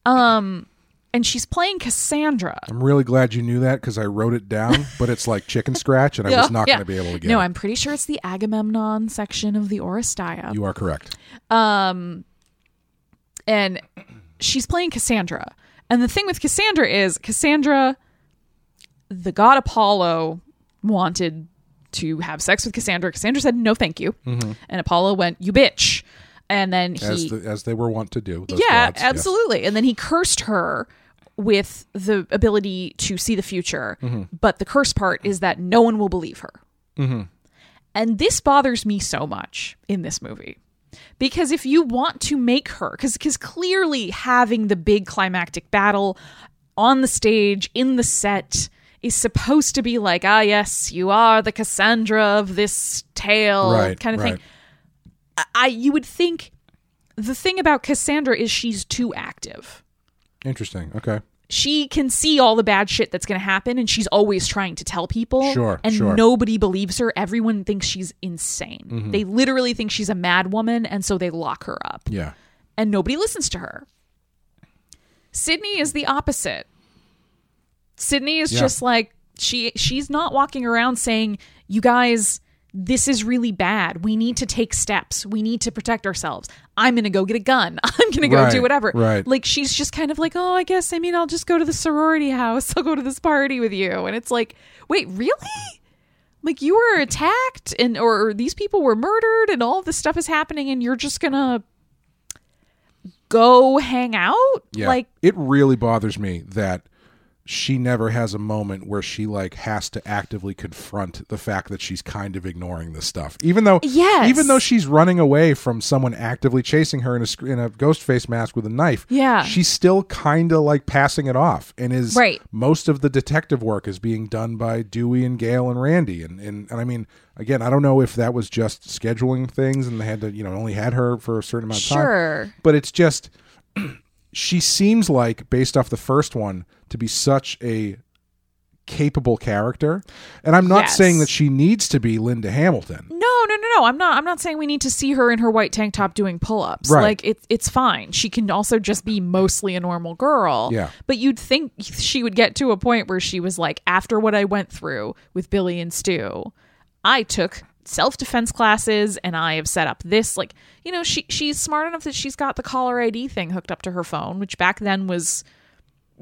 Um and she's playing Cassandra. I'm really glad you knew that because I wrote it down, but it's like chicken scratch, and I was not Yeah. going to be able to get it. No, it. I'm pretty sure it's the Agamemnon section of the Oresteia. You are correct. Um, and she's playing Cassandra. And the thing with Cassandra is Cassandra, the god Apollo, wanted to have sex with Cassandra. Cassandra said no, thank you. Mhm. And Apollo went, you bitch. And then he, As, the, as they were wont to do. those yeah, gods, yes. absolutely. And then he cursed her with the ability to see the future. Mhm. But the curse part is that no one will believe her. Mhm. And this bothers me so much in this movie. Because if you want to make her, because because clearly having the big climactic battle on the stage, in the set, is supposed to be like, ah, yes, you are the Cassandra of this tale Right, kind of right. thing. I- you would think the thing about Cassandra is she's too active. Interesting. Okay. She can see all the bad shit that's going to happen, and she's always trying to tell people. Sure, and sure. nobody believes her. Everyone thinks she's insane. Mhm. They literally think she's a mad woman, and so they lock her up. Yeah. And nobody listens to her. Sidney is the opposite. Sidney is Yeah. just like she she's not walking around saying, "You guys, this is really bad. We need to take steps. We need to protect ourselves. I'm going to go get a gun. I'm going to go Right, do whatever." right. Like she's just kind of like, "Oh, I guess I mean, I'll just go to the sorority house. I'll go to this party with you." And it's like, "Wait, really?" Like you were attacked and or, or these people were murdered and all this stuff is happening and you're just going to go hang out? Yeah. Like it really bothers me that she never has a moment where she like has to actively confront the fact that she's kind of ignoring this stuff even though Yes. even though she's running away from someone actively chasing her in a in a ghost face mask with a knife Yeah. she's still kind of like passing it off and is Right. most of the detective work is being done by Dewey and Gale and Randy and, and and I mean again I don't know if that was just scheduling things and they had to you know only had her for a certain amount of time Sure. but it's just she seems like based off the first one to be such a capable character and i'm not Yes. saying that she needs to be linda hamilton No, no, no, no. I'm not. I'm not saying we need to see her in her white tank top doing pull-ups. Right. Like it's it's fine. She can also just be mostly a normal girl. Yeah. But you'd think she would get to a point where she was like, after what I went through with Billy and Stu, I took self-defense classes and I have set up this. Like, you know, she she's smart enough that she's got the caller ID thing hooked up to her phone, which back then was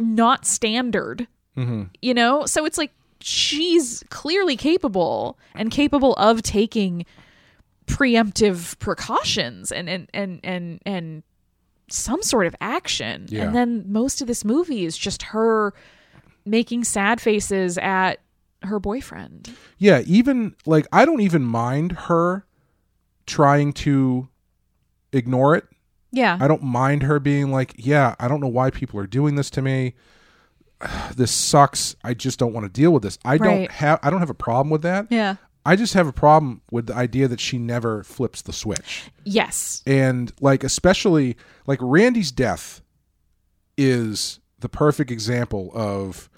not standard mm-hmm. you know? So it's like she's clearly capable and capable of taking preemptive precautions and and and and, and some sort of action. Yeah. and then most of this movie is just her making sad faces at her boyfriend. Yeah even like i don't even mind her trying to ignore it yeah. I don't mind her being like yeah i don't know why people are doing this to me. This sucks. I just don't want to deal with this. I don't have i don't have a problem with that. Yeah. I just have a problem with the idea that she never flips the switch. Yes. And like especially like Randy's death is the perfect example of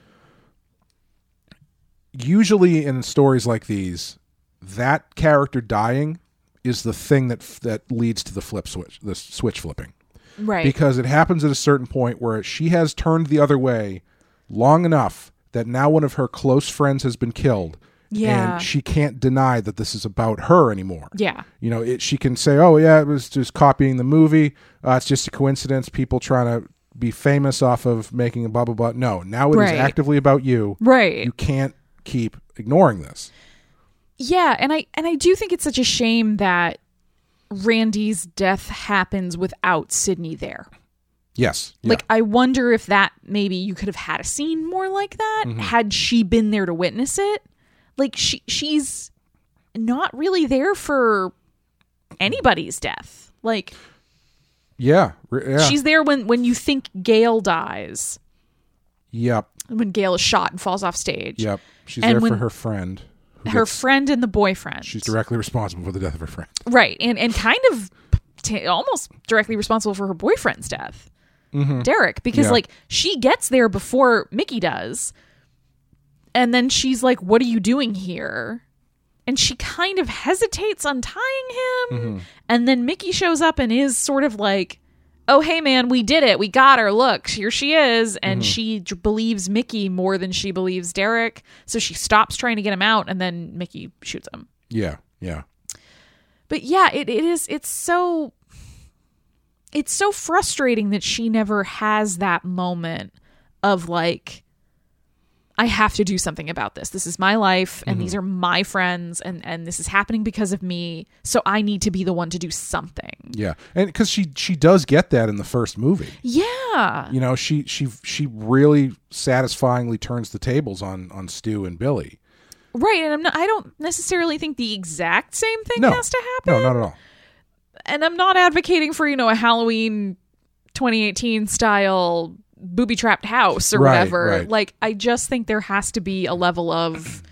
usually in stories like these that character dying is the thing that that leads to the flip switch the switch flipping. Right. Because it happens at a certain point where she has turned the other way long enough that now one of her close friends has been killed Yeah. and she can't deny that this is about her anymore. Yeah. You know it, she can say oh yeah it was just copying the movie. Uh, it's just a coincidence people trying to be famous off of making a blah blah blah no now it is Right. actively about you. Right. You can't keep ignoring this Yeah, and I and I do think it's such a shame that Randy's death happens without Sidney there. yes yeah. Like I wonder if that maybe you could have had a scene more like that Mm-hmm. had she been there to witness it. Like she she's not really there for anybody's death. Like yeah yeah she's there when when you think Gale dies, yep when Gale is shot and falls off stage. yep she's And there for her friend Her gets- friend and the boyfriend. she's directly responsible for the death of her friend Right, and and kind of t- almost directly responsible for her boyfriend's death, mm-hmm. Derek, because Yeah. like she gets there before Mickey does, and then she's like, "What are you doing here?" And she kind of hesitates untying him, mm-hmm. and then Mickey shows up and is sort of like, "Oh hey man, we did it, we got her. Look, here she is." And mm-hmm. she j- believes Mickey more than she believes Derek, so she stops trying to get him out, and then Mickey shoots him. Yeah yeah. But yeah it, it is it's so it's so frustrating that she never has that moment of like i have to do something about this. This is my life and these mm-hmm. are my friends and and this is happening because of me. So i need to be the one to do something. Yeah. And because she she does get that in the first movie. Yeah. You know she she she really satisfyingly turns the tables on on stu and billy. Right. And i'm not i don't necessarily think the exact same thing no. has to happen. No not at all. And I'm not advocating for, you know, a Halloween 2018 style booby trapped house or Right, whatever. right. Like, I just think there has to be a level of,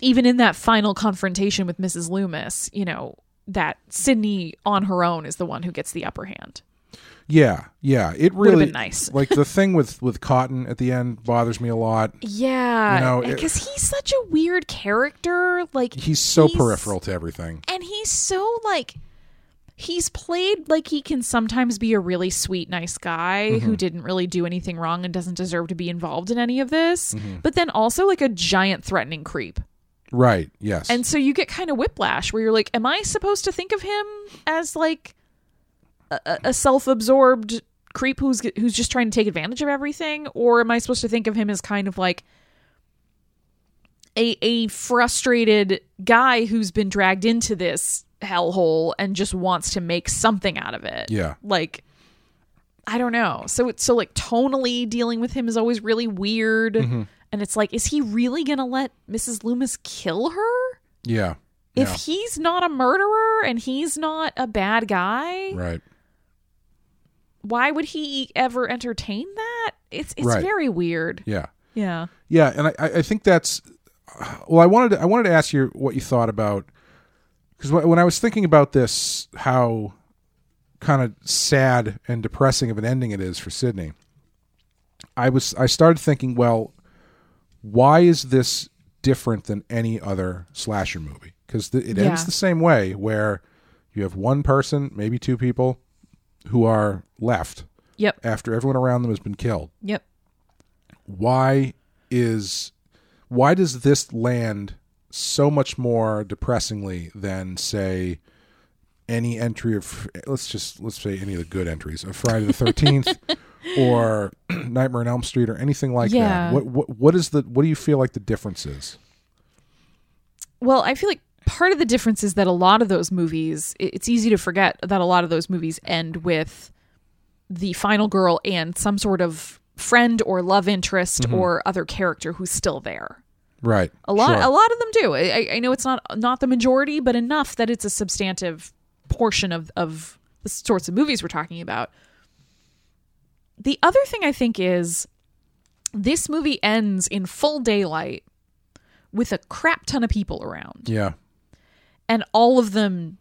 even in that final confrontation with Mrs. Loomis, you know, that Sidney on her own is the one who gets the upper hand. Yeah, yeah. It really been nice. like the thing with with Cotton at the end bothers me a lot. Yeah. You know, because he's such a weird character. Like, He's so peripheral to everything. and he's so like he's played like he can sometimes be a really sweet nice guy Mm-hmm. who didn't really do anything wrong and doesn't deserve to be involved in any of this Mm-hmm. but then also like a giant threatening creep Right. Yes. and so you get kind of whiplash where you're like am i supposed to think of him as like a, a- a self-absorbed creep who's who's just trying to take advantage of everything or am i supposed to think of him as kind of like a a frustrated guy who's been dragged into this hellhole and just wants to make something out of it. Yeah. Like I don't know. So it's so like tonally dealing with him is always really weird. Mm-hmm. And it's like, is he really gonna let Mrs. Loomis kill her? Yeah. If yeah. he's not a murderer and he's not a bad guy, right. why would he ever entertain that? It's it's Right. very weird. Yeah. Yeah. Yeah, and I, I think that's well. I wanted to, I wanted to ask you what you thought about because when I was thinking about this, how kind of sad and depressing of an ending it is for Sidney. I was I started thinking, well, why is this different than any other slasher movie? Because it ends the same way, where you have one person, maybe two people, who are left Yep. after everyone around them has been killed Yep. why is why does this land so much more depressingly than say any entry of let's just let's say any of the good entries of Friday the Thirteenth or Nightmare on Elm Street or anything like Yeah. that? What what what is the what do you feel like the difference is? Well, I feel like part of the difference is that a lot of those movies, it's easy to forget that a lot of those movies end with the final girl and some sort of friend or love interest Mm-hmm. or other character who's still there. Right. A lot, Sure. a lot of them do. I, I- know it's not not the majority, but enough that it's a substantive portion of of the sorts of movies we're talking about. The other thing I think is this movie ends in full daylight with a crap ton of people around, Yeah. and all of them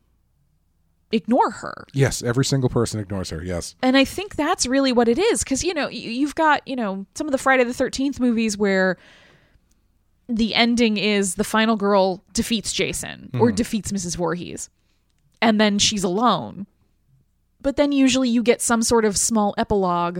ignore her. Yes, every single person ignores her. Yes. And I think that's really what it is because you know you've got you know some of the Friday the Thirteenth movies where the ending is the final girl defeats Jason or hmm. defeats Mrs. Voorhees, and then she's alone. But then usually you get some sort of small epilogue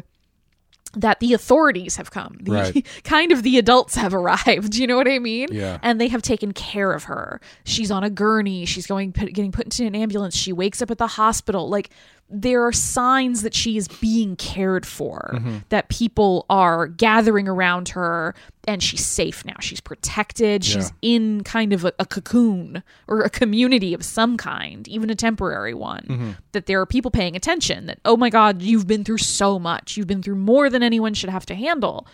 that the authorities have come. The, Right. kind of the adults have arrived. You know what I mean? Yeah. And they have taken care of her. She's on a gurney. She's going getting put into an ambulance. She wakes up at the hospital. Like there are signs that she is being cared for. Mm-hmm. That people are gathering around her, and she's safe now. She's protected. She's in kind of a, a cocoon or a community of some kind, even a temporary one. Mm-hmm. That there are people paying attention. That oh my god, you've been through so much. You've been through more than anyone should have to handle.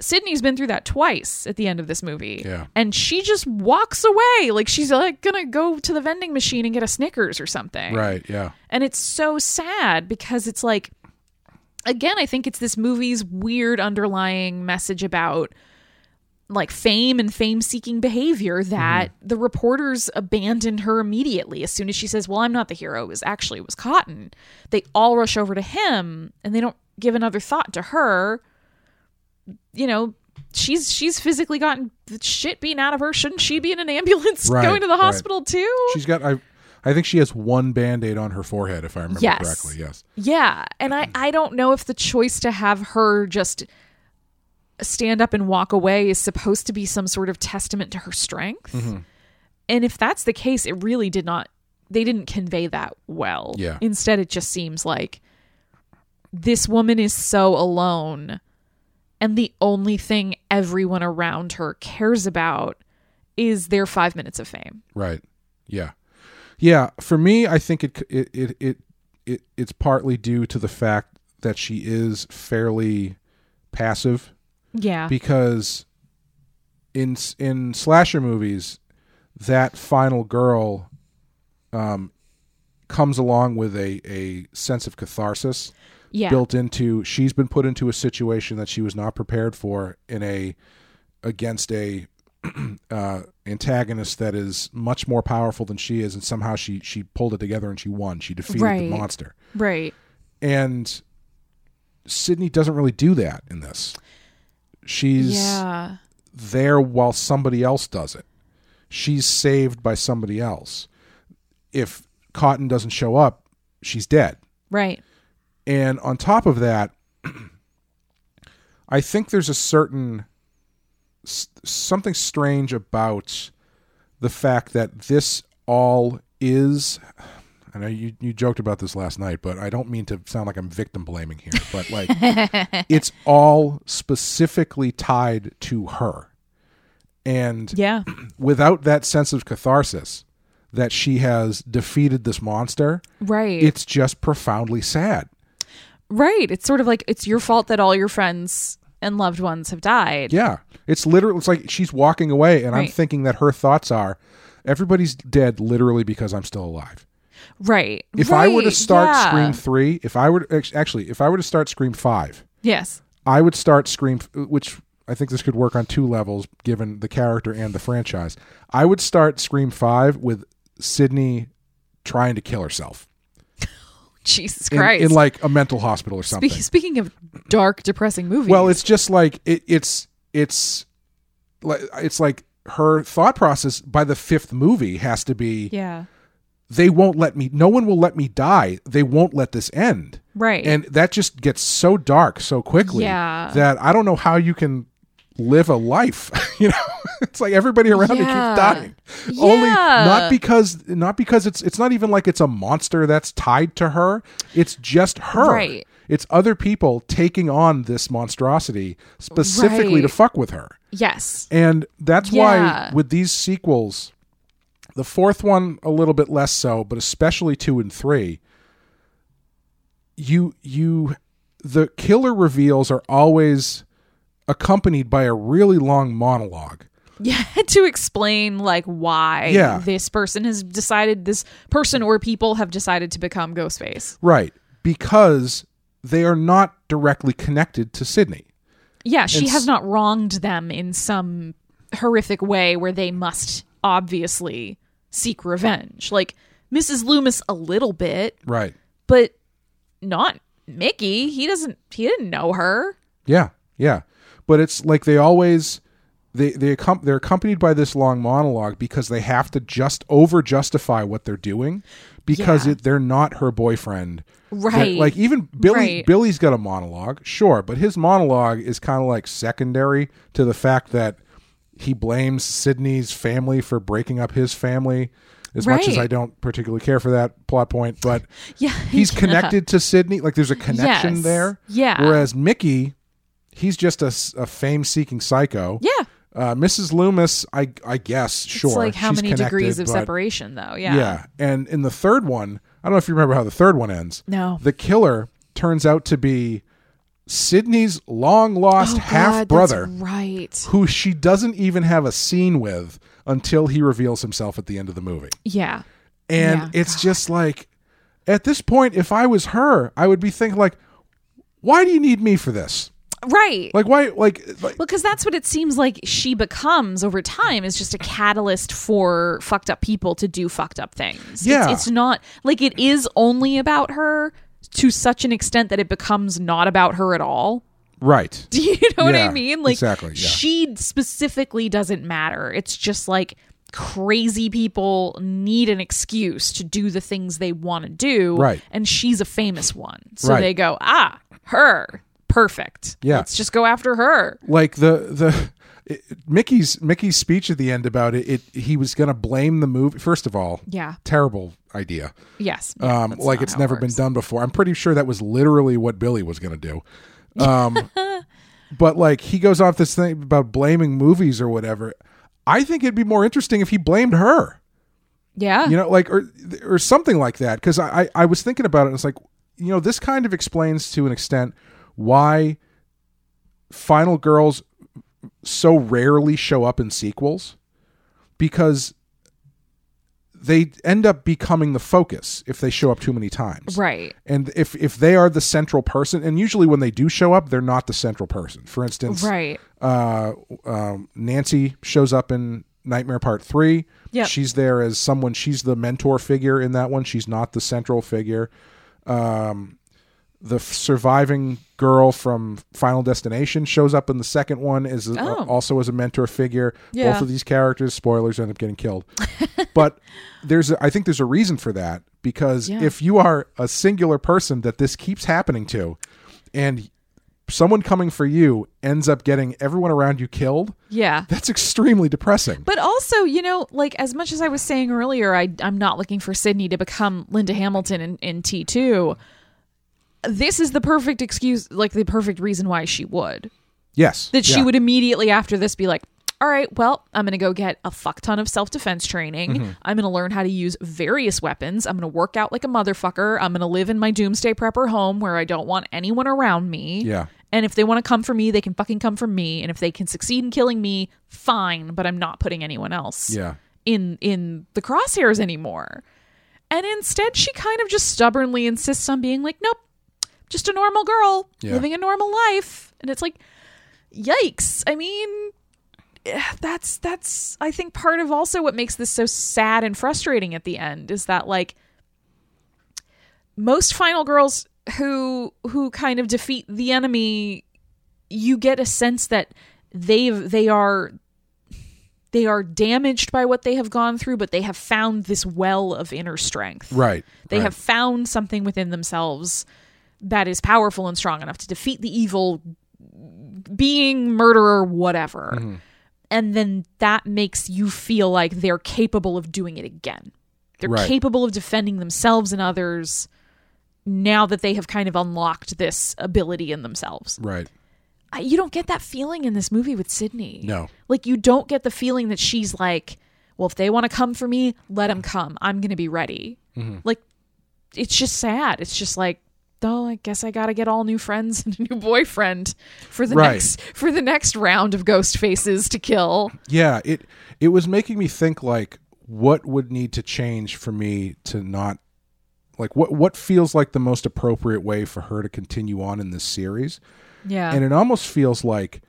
Sidney's been through that twice at the end of this movie. Yeah. And she just walks away. Like she's like gonna go to the vending machine and get a Snickers or something. Right. Yeah. And it's so sad because it's like again, I think it's this movie's weird underlying message about like fame and fame seeking behavior that mm-hmm. the reporters abandoned her immediately as soon as she says, Well, I'm not the hero. It was actually it was Cotton. They all rush over to him and they don't give another thought to her. You know, she's she's physically gotten the shit beaten out of her. Shouldn't she be in an ambulance Right, going to the right. hospital too? She's got I I think she has one band-aid on her forehead if I remember Yes. correctly. Yes. Yeah, and I I don't know if the choice to have her just stand up and walk away is supposed to be some sort of testament to her strength. Mm-hmm. And if that's the case, it really did not they didn't convey that well. Yeah. Instead it just seems like this woman is so alone and the only thing everyone around her cares about is their 5 minutes of fame. Right. Yeah. Yeah. For me, I think it it it it, it it's partly due to the fact that she is fairly passive Yeah. because in in slasher movies, that final girl um, comes along with a a sense of catharsis yeah. built into. She's been put into a situation that she was not prepared for in a against a uh, antagonist that is much more powerful than she is, and somehow she she pulled it together and she won. She defeated Right. the monster, Right. and Sidney doesn't really do that in this. She's Yeah. there while somebody else does it. She's saved by somebody else. If Cotton doesn't show up, she's dead. Right. And on top of that, I think there's a certain something strange about the fact that this all is. I know you, you joked about this last night, but I don't mean to sound like I'm victim blaming here, but like it's all specifically tied to her. and Yeah. without that sense of catharsis that she has defeated this monster, Right. it's just profoundly sad. Right. It's sort of like it's your fault that all your friends and loved ones have died. Yeah. It's literally it's like she's walking away and I'm thinking that her thoughts are everybody's dead literally because I'm still alive. Right. If I were to start Yeah. Scream 3, if I were to, actually if I were to start Scream 5, Yes. I would start Scream which I think this could work on two levels given the character and the franchise. I would start Scream 5 with Sidney trying to kill herself. Jesus In, Christ. in like a mental hospital or something. Spe- speaking of dark, depressing movies. Well, it's just like it, it's it's like it's like her thought process by the fifth movie has to be yeah. they won't let me no one will let me die they won't let this end Right. and that just gets so dark so quickly Yeah. that i don't know how you can live a life you know it's like everybody around Yeah. keeps dying only not because not because it's it's not even like it's a monster that's tied to her it's just her Right. it's other people taking on this monstrosity specifically to fuck with her yes. and that's Yeah. why with these sequels, the fourth one a little bit less so, but especially two and three, you you the killer reveals are always accompanied by a really long monologue. Yeah, to explain like why Yeah. this person has decided this person or people have decided to become Ghostface. Right. Because they are not directly connected to Sidney. Yeah, she It's- has not wronged them in some horrific way where they must obviously seek revenge. Like Mrs. Loomis a little bit, Right. but not Mickey. He doesn't he didn't know her. Yeah, yeah. But it's like they always they they accom- they're accompanied by this long monologue because they have to just over justify what they're doing because Yeah. it, they're not her boyfriend. Right. like even Billy Right. Billy's got a monologue, sure, but his monologue is kind of like secondary to the fact that he blames Sidney's family for breaking up his family. As much as I don't particularly care for that plot point, but Yeah. he's yeah. connected to Sidney. Like there's a connection Yes. there. Yeah. Whereas Mickey, he's just a, a fame-seeking psycho. Yeah. Uh, Mrs. Loomis, I I guess sure. It's like how many degrees of but- separation though. Yeah. Yeah. And in the third one, I don't know if you remember how the third one ends. No. The killer turns out to be Sidney's long lost Oh, half brother, right. who she doesn't even have a scene with until he reveals himself at the end of the movie. Yeah. And Yeah, it's just like at this point, if I was her, I would be thinking like, why do you need me for this? Right. Like why like, like because that's what it seems like she becomes over time is just a catalyst for fucked up people to do fucked up things. Yeah. It's, it's not like it is only about her to such an extent that it becomes not about her at all. right. Do you know what I mean? Like exactly, yeah. she specifically doesn't matter. It's just like crazy people need an excuse to do the things they want to do. Right. And she's a famous one. So Right. they go, ah, her. Perfect. Yeah. Let's just go after her. like the the it, Mickey's Mickey's speech at the end about it, it he was going to blame the movie. First of all, Yeah. terrible idea. Yes. Yeah, Um, like it's how it never been done before. I'm pretty sure that was literally what Billy was going to do. Um, but like he goes off this thing about blaming movies or whatever. I think it'd be more interesting if he blamed her. Yeah. you know like or or something like that because I, I i was thinking about it and it's like you know this kind of explains to an extent why final girls so rarely show up in sequels because they end up becoming the focus if they show up too many times Right. and if if they are the central person and usually when they do show up they're not the central person for instance Right. uh, um, Nancy shows up in Nightmare Part Three. Yep. she's there as someone. She's the mentor figure in that one. She's not the central figure. Um, the surviving girl from Final Destination shows up in the second one is a, Oh. also as a mentor figure. Yeah. Both of these characters, spoilers, end up getting killed. but there's, a, I think there's a reason for that because Yeah. if you are a singular person that this keeps happening to, and someone coming for you ends up getting everyone around you killed, Yeah. that's extremely depressing. But also, you know, like as much as I was saying earlier, I, I'm not looking for Sidney to become Linda Hamilton in, in T2. This is the perfect excuse, like the perfect reason why she would. yes. That she yeah. would immediately after this be like, all right, well, I'm going to go get a fuck ton of self defense training. Mm-hmm. I'm going to learn how to use various weapons. I'm going to work out like a motherfucker. I'm going to live in my doomsday prepper home where I don't want anyone around me. Yeah. And if they want to come for me, they can fucking come for me. And if they can succeed in killing me, fine. But I'm not putting anyone else Yeah. in in the crosshairs anymore. And instead, she kind of just stubbornly insists on being like, nope, just a normal girl Yeah. living a normal life. And it's like, yikes. I mean, eh, that's that's I think part of also what makes this so sad and frustrating at the end is that like most final girls who who kind of defeat the enemy you get a sense that they've they are they are damaged by what they have gone through but they have found this well of inner strength Right. they right. have found something within themselves that is powerful and strong enough to defeat the evil being, murderer, whatever. Mm-hmm. And then that makes you feel like they're capable of doing it again. They're Right. capable of defending themselves and others now that they have kind of unlocked this ability in themselves. Right. I, you don't get that feeling in this movie with Sidney. No. Like you don't get the feeling that she's like, well, if they want to come for me, let them come. I'm going to be ready. Mm-hmm. Like it's just sad. It's just like, oh, I guess I got to get all new friends and a new boyfriend for the Right. next for the next round of ghost faces to kill. Yeah, it it was making me think like what would need to change for me to not like what what feels like the most appropriate way for her to continue on in this series. Yeah. And it almost feels like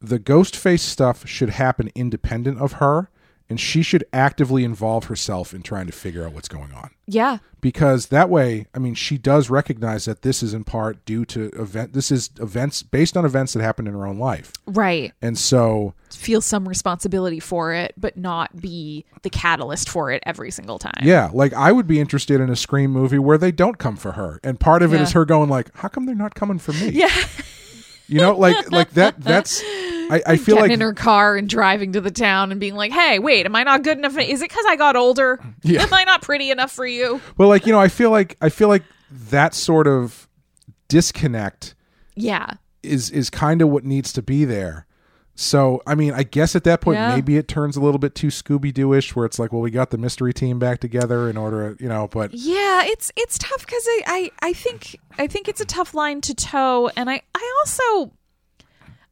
the ghost face stuff should happen independent of her and she should actively involve herself in trying to figure out what's going on. yeah. Because that way, I mean, she does recognize that this is in part due to event this is events based on events that happened in her own life. Right. And so Feel some responsibility for it, but not be the catalyst for it every single time. Yeah, like I would be interested in a Scream movie where they don't come for her, and part of it Yeah. is her going like, "How come they're not coming for me?" Yeah. you know, like like that. That's I, I feel like in her car and driving to the town and being like, "Hey, wait, am I not good enough? Is it because I got older? Yeah. Am I not pretty enough for you?" well, like you know, I feel like I feel like that sort of disconnect Yeah, is is kind of what needs to be there. So, I mean, I guess at that point, Yeah. maybe it turns a little bit too Scooby Doo ish, where it's like, well, we got the mystery team back together in order, you know. But yeah, it's it's tough because I, I I think I think it's a tough line to toe, and I I also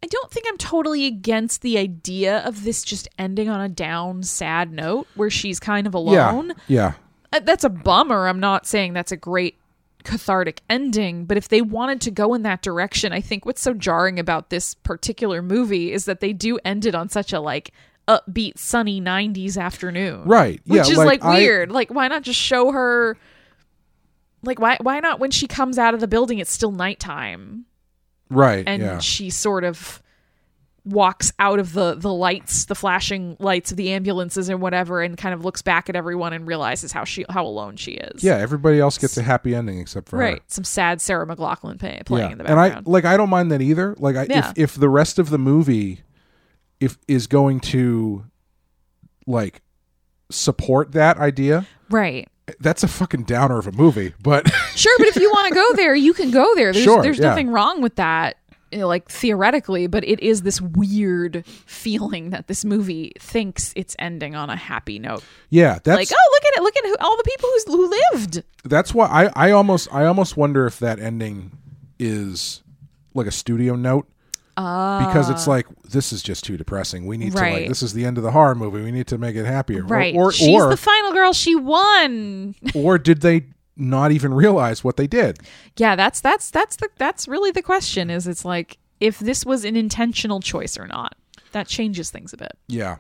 I don't think I'm totally against the idea of this just ending on a down, sad note where she's kind of alone. yeah, Uh, That's a bummer. I'm not saying that's a great cathartic ending, but if they wanted to go in that direction, I think what's so jarring about this particular movie is that they do end it on such a like upbeat, sunny 90s afternoon. Right. Which Yeah, is like, like, I- weird. Like why not just show her like why why not when she comes out of the building it's still nighttime right, and yeah, she sort of walks out of the the lights the flashing lights of the ambulances and whatever and kind of looks back at everyone and realizes how she how alone she is yeah. Everybody else gets a happy ending except for her. right some sad sarah mclachlan play, playing in the background. and I like I don't mind that either. Like I, Yeah. if if the rest of the movie if is going to like support that idea, right that's a fucking downer of a movie. But sure but if you want to go there you can go there there's, Sure, there's yeah. nothing wrong with that you know, like theoretically but it is this weird feeling that this movie thinks it's ending on a happy note yeah, that's like oh look at it look at who, all the people who's, who lived that's why I I almost I almost wonder if that ending is like a studio note. Because it's like this is just too depressing. We need to like Ah. This is the end of the horror movie. We need to make it happier. Or- right Or she's or the final girl she won or did they not even realize what they did? yeah that's that's that's the that's really the question is it's like if this was an intentional choice or not that changes things a bit Yeah.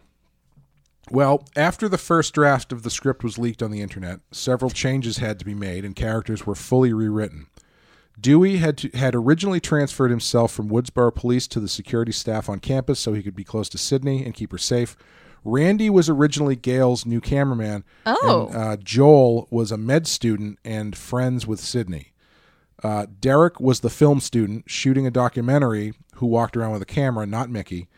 Well, after the first draft of the script was leaked on the internet, several changes had to be made and characters were fully rewritten. Dewey had to, had originally transferred himself from Woodsboro Police to the security staff on campus so he could be close to Sidney and keep her safe. Randy was originally Gale's new cameraman. Oh. And, uh, Joel was a med student and friends with Sidney. Uh, Derek was the film student shooting a documentary who walked around with a camera, not Mickey.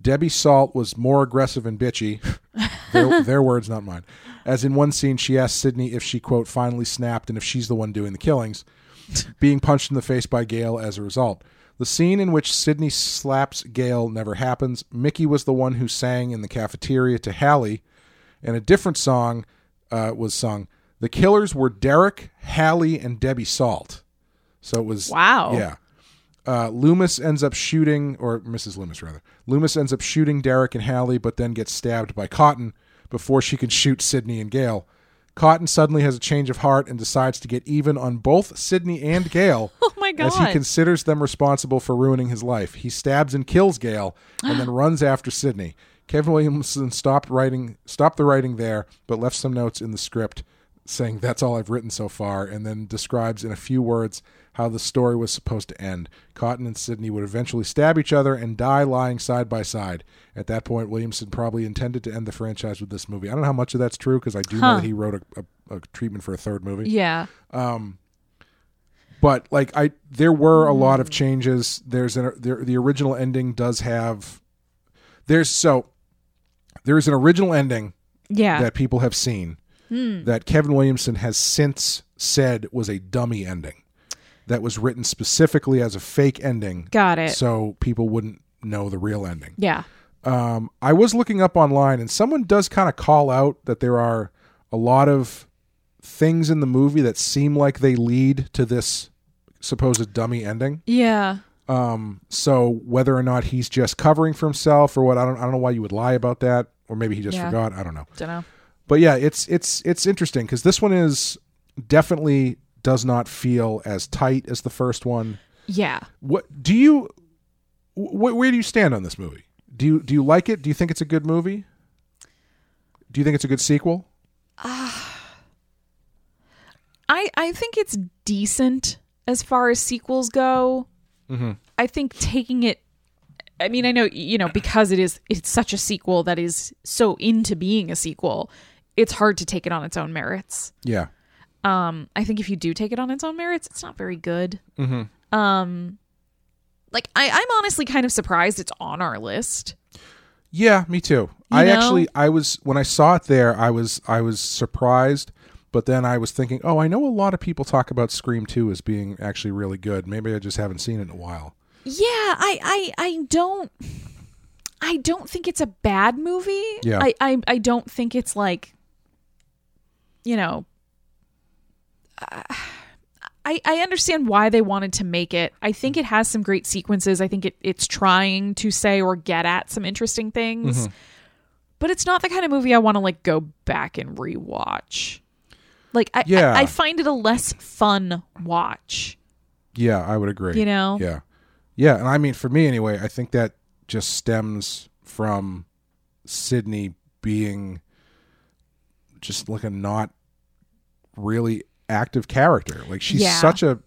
Debbie Salt was more aggressive and bitchy. their, their words, not mine. As in one scene, she asked Sidney if she, quote, finally snapped and if she's the one doing the killings, being punched in the face by Gale as a result. The scene in which Sidney slaps Gale never happens. Mickey was the one who sang in the cafeteria to Hallie, and a different song uh, was sung. The killers were Derek, Hallie, and Debbie Salt. So it was Wow. yeah. Uh, Loomis ends up shooting, or Mrs. Loomis rather. Loomis ends up shooting Derek and Hallie, but then gets stabbed by Cotton before she can shoot Sidney and Gale. Cotton suddenly has a change of heart and decides to get even on both Sidney and Gale. Oh my god. As he considers them responsible for ruining his life, he stabs and kills Gale, and then runs after Sidney. Kevin Williamson stopped writing, stopped the writing there, but left some notes in the script saying that's all I've written so far, and then describes in a few words how the story was supposed to end. Cotton and Sidney would eventually stab each other and die lying side by side. At that point, Williamson probably intended to end the franchise with this movie. I don't know how much of that's true because I do know that he wrote a, a, a treatment for a third movie Yeah. Um, but like I, there were a lot of changes. There's an there, the original ending does have there's so there is an original ending Yeah. that people have seen that Kevin Williamson has since said was a dummy ending that was written specifically as a fake ending. Got it. So people wouldn't know the real ending. yeah. Um, I was looking up online, and someone does kind of call out that there are a lot of things in the movie that seem like they lead to this supposed dummy ending. Yeah. Um, so whether or not he's just covering for himself or what, I don't, I don't know why you would lie about that, or maybe he just Yeah. forgot. I don't know. Don't know. But yeah, it's it's it's interesting because this one is definitely does not feel as tight as the first one. Yeah. What do you? Wh- where do you stand on this movie? Do you do you like it? Do you think it's a good movie? Do you think it's a good sequel? I I think it's decent as far as sequels go. Mm-hmm. I think taking it I mean, I know you know because it is it's such a sequel that is so into being a sequel. It's hard to take it on its own merits. Yeah. Um, I think if you do take it on its own merits, it's not very good. Mm-hmm. Um, like I, I'm honestly kind of surprised it's on our list. Yeah, me too. I know? actually I was when I saw it there, I was I was surprised, but then I was thinking, "Oh, I know a lot of people talk about Scream 2 as being actually really good. Maybe I just haven't seen it in a while." Yeah, I, I, I don't, I don't think it's a bad movie. Yeah. I, I, I don't think it's like, you know, I, I understand why they wanted to make it. I think it has some great sequences. I think it, it's trying to say or get at some interesting things, Mm-hmm. but it's not the kind of movie I want to like go back and rewatch. Like I, Yeah. I, I find it a less fun watch. Yeah, I would agree. You know? Yeah. Yeah, and I mean for me anyway, I think that just stems from Sidney being just like a not really active character. Like she's Yeah. such a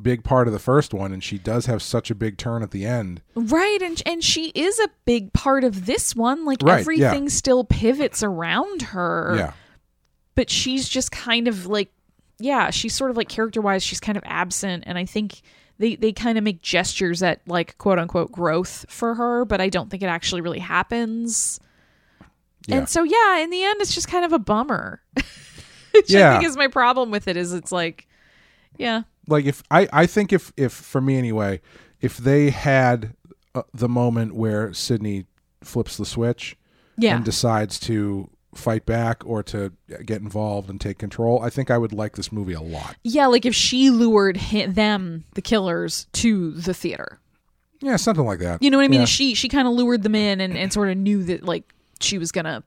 big part of the first one and she does have such a big turn at the end. Right, and and she is a big part of this one. Like Right, everything yeah. still pivots around her. Yeah. But she's just kind of like yeah, she's sort of like character wise, she's kind of absent and I think they they kind of make gestures at like quote unquote growth for her, but I don't think it actually really happens. Yeah. And so yeah, in the end it's just kind of a bummer. Which I Yeah. think is my problem with it is it's like yeah. like if I I think if if for me anyway, if they had uh, the moment where Sidney flips the switch Yeah. and decides to fight back or to get involved and take control, I think I would like this movie a lot. Yeah, like if she lured hi them, the killers, to the theater. Yeah, something like that. You know what I mean? Yeah. She she kind of lured them in and, and sort of knew that like she was gonna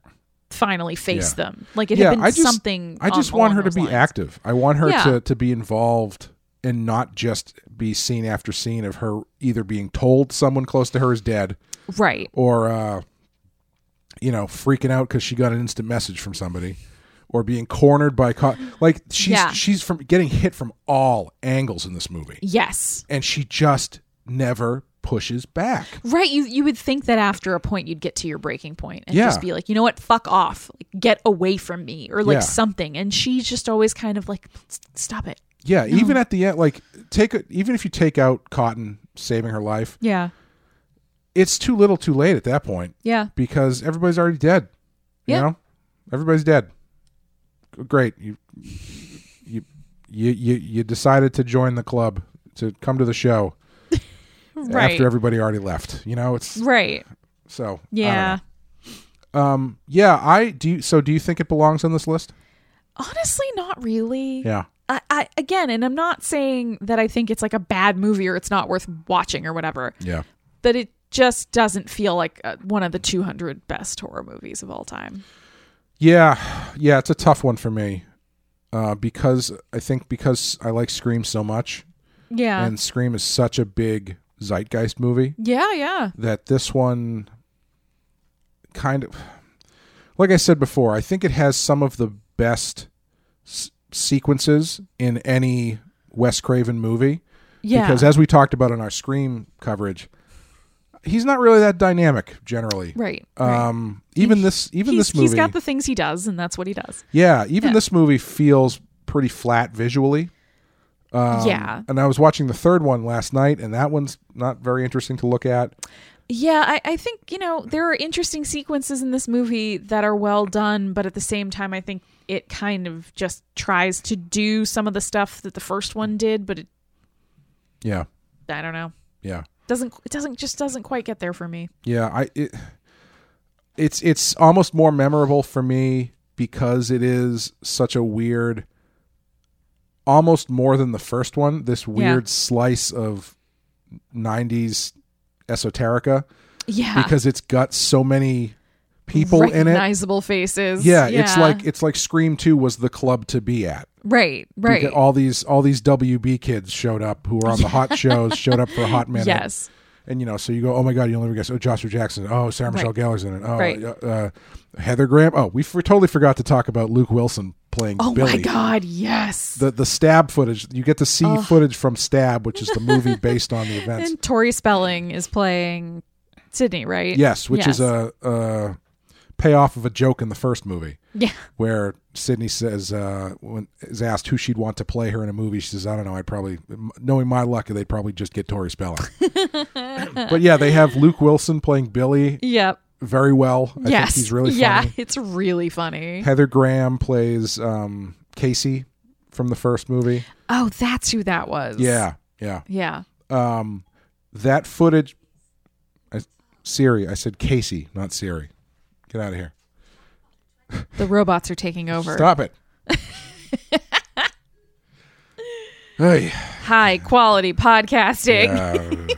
finally face Yeah. them. Like it yeah, had been I just, something. I just on- want her to be lines. active. I want her Yeah. to to be involved and not just be scene after scene of her either being told someone close to her is dead Right. or uh you know freaking out because she got an instant message from somebody or being cornered by co- like she's she's from getting hit from all angles in this movie Yes. and she just never pushes back Right. You you would think that after a point you'd get to your breaking point and Yeah. just be like, you know what, fuck off, like, get away from me, or like Yeah. something. And she's just always kind of like, stop it. yeah even at the end like take a, even if you take out cotton saving her life Yeah. it's too little too late at that point Yeah. because everybody's already dead you Yeah. know everybody's dead great you you you you, you decided to join the club to come to the show Right. after everybody already left. You know, it's Right. so Yeah. Um. Yeah. I do. You, so do you think it belongs on this list? Honestly, not really. Yeah. I, I again, and I'm not saying that I think it's like a bad movie or it's not worth watching or whatever. Yeah. But it just doesn't feel like uh, one of the 200 best horror movies of all time. Yeah, yeah, it's a tough one for me uh, because I think because I like Scream so much, Yeah. and Scream is such a big zeitgeist movie yeah, yeah. that this one kind of, like I said before, I think it has some of the best s- sequences in any Wes Craven movie. Yeah. Because as we talked about in our Scream coverage, he's not really that dynamic generally. Right, right. Um, even this, even this movie, He's got the things he does, and that's what he does. yeah, even Yeah. this movie feels pretty flat visually. Um, Yeah. And I was watching the third one last night, and that one's not very interesting to look at. Yeah, I, I think, you know, there are interesting sequences in this movie that are well done, but at the same time, I think it kind of just tries to do some of the stuff that the first one did, but it, Yeah. I don't know. Yeah. Doesn't it doesn't just doesn't quite get there for me. Yeah. I it, it's it's almost more memorable for me because it is such a weird almost more than the first one, this weird slice of 90s esoterica. Yeah. Because it's got so many people in it. Recognizable faces. Yeah, it's like it's like Scream Two was the club to be at. Right, right. Because all these all these WB kids showed up who were on the hot shows, showed up for a hot minute. Yes. And you know, so you go, oh my god, you'll never guess. Oh, Joshua Jackson. Oh, Sarah Michelle Right. Gellar's in it. Oh, Right. uh, uh, Heather Graham. Oh, we for, totally forgot to talk about Luke Wilson playing Oh Billy. my god, yes. The the stab footage. You get to see Oh. footage from Stab, which is the movie based on the events. And Tori Spelling is playing Sidney, right? Yes, which is a, a payoff of a joke in the first movie. Yeah. Where Sidney says, uh, when is asked who she'd want to play her in a movie, she says, I don't know. I'd probably, knowing my luck, they'd probably just get Tori Spelling. but yeah, they have Luke Wilson playing Billy Yep. Very well. I yes. think he's really funny. Yeah, it's really funny. Heather Graham plays um, Casey from the first movie. Oh, that's who that was. Yeah, yeah. Yeah. Um, that footage. I, Siri, I said Casey, not Siri. Get out of here. The robots are taking over. Stop it. hey. High quality podcasting.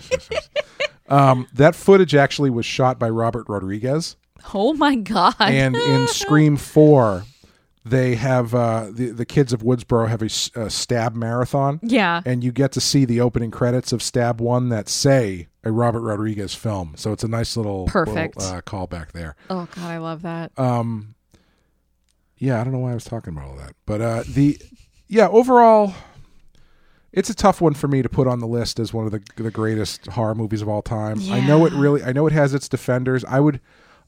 um, that footage actually was shot by Robert Rodriguez, oh my god. and in Scream Four, they have uh, the the kids of Woodsboro have a stab marathon. Yeah. and you get to see the opening credits of Stab One that say a Robert Rodriguez film. So it's a nice little Perfect. little, uh, callback there. oh god, I love that. Um, yeah, I don't know why I was talking about all that, but uh, the yeah overall, it's a tough one for me to put on the list as one of the the greatest horror movies of all time. I know it really, I know it has its defenders. I would,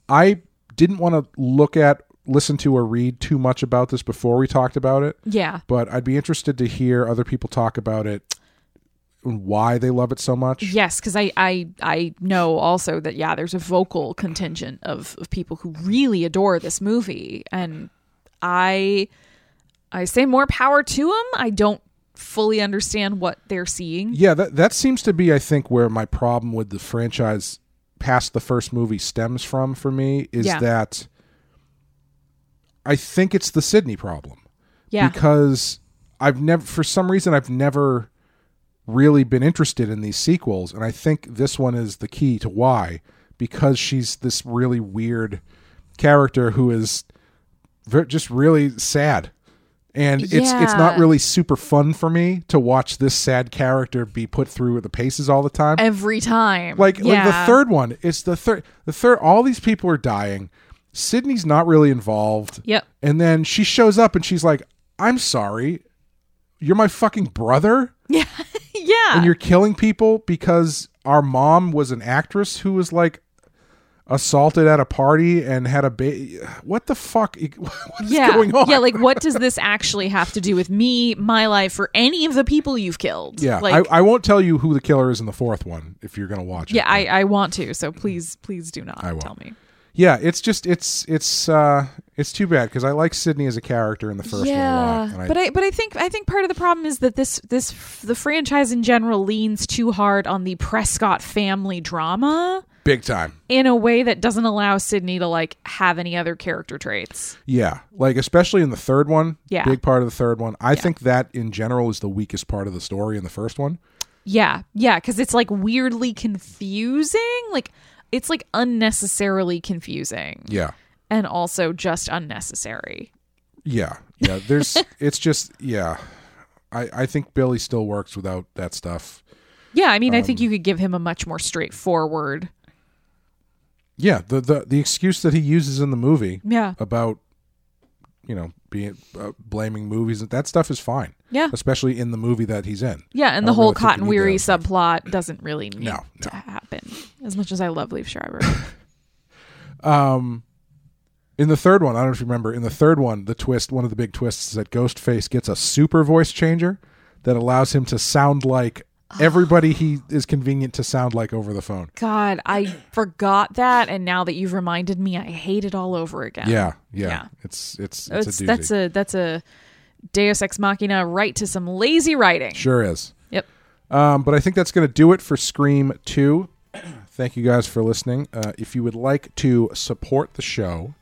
I didn't want to look at, listen to, or read too much about this before we talked about it. Yeah. but I'd be interested to hear other people talk about it, and why they love it so much. Yes, because I, I I know also that yeah, there's a vocal contingent of, of people who really adore this movie, and I I say more power to them. I don't fully understand what they're seeing. Yeah, that that seems to be, I think, where my problem with the franchise past the first movie stems from for me is Yeah. that I think it's the Sidney problem. Yeah. Because I've never for some reason I've never really been interested in these sequels and I think this one is the key to why because she's this really weird character who is just really sad. And it's it's not really super fun for me to watch this sad character be put through the paces all the time. Every time, Like like the third one, it's the third the third all these people are dying. Sidney's not really involved. Yep. And then she shows up and she's like, "I'm sorry. You're my fucking brother Yeah. yeah, and you're killing people because our mom was an actress who was like assaulted at a party and had a baby. What the fuck? What's yeah, going on? yeah. Like, what does this actually have to do with me, my life, or any of the people you've killed? Yeah, like, I, I won't tell you who the killer is in the fourth one if you're gonna watch it. yeah, I, I want to. So please, please do not I won't. tell me. yeah it's just it's it's uh It's too bad because I like Sidney as a character in the first one a lot. but I but I think I think part of the problem is that this this the franchise in general leans too hard on the Prescott family drama big time. in a way that doesn't allow Sidney to like have any other character traits. Yeah, like especially in the third one. Yeah. big part of the third one. I think that in general is the weakest part of the story in the first one. Yeah, yeah, because it's like weirdly confusing. Like it's like unnecessarily confusing. Yeah, and also just unnecessary. yeah, yeah. There's, it's just, yeah. I I think Billy still works without that stuff. Yeah, I mean, I Um, think you could give him a much more straightforward. Yeah, the the the excuse that he uses in the movie. Yeah. about you know being uh, blaming movies that stuff is fine. Yeah. especially in the movie that he's in. Yeah, and the don't whole really think cotton need weary that. subplot doesn't really need No, to happen. As much as I love Liev Schreiber. Um, in the third one, I don't know if you remember. In the third one, the twist, one of the big twists, is that Ghostface gets a super voice changer that allows him to sound like everybody he is convenient to sound like over the phone. God, I forgot that, and now that you've reminded me, I hate it all over again. Yeah, yeah, Yeah. It's it's It's, it's, a doozy. that's a that's a Deus Ex Machina right to some lazy writing. sure is. Yep. Um, but I think that's going to do it for Scream 2. Thank you guys for listening. Uh, if you would like to support the show,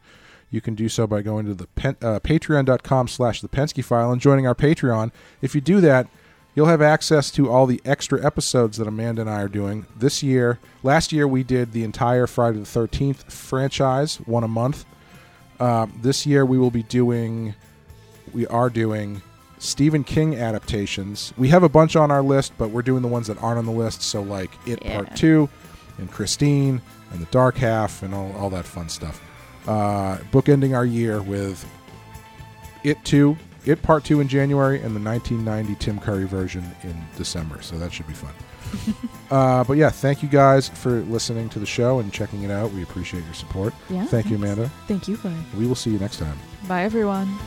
you can do so by going to the pen, uh, patreon.com slash the Penske file and joining our Patreon. If you do that, you'll have access to all the extra episodes that Amanda and I are doing this year. Last year, we did the entire Friday the 13th franchise, one a month. Um, this year, we will be doing, we are doing Stephen King adaptations. We have a bunch on our list, but we're doing the ones that aren't on the list. So, like It Yeah. Part 2 and Christine and The Dark Half and all, all that fun stuff. Uh, bookending our year with It 2, It Part 2 in January, and the 1990 Tim Curry version in December. So, that should be fun. uh, but yeah, thank you guys for listening to the show and checking it out. We appreciate your support. Yeah, Thank you. Amanda. Thank you, Clay. We will see you next time. Bye, everyone.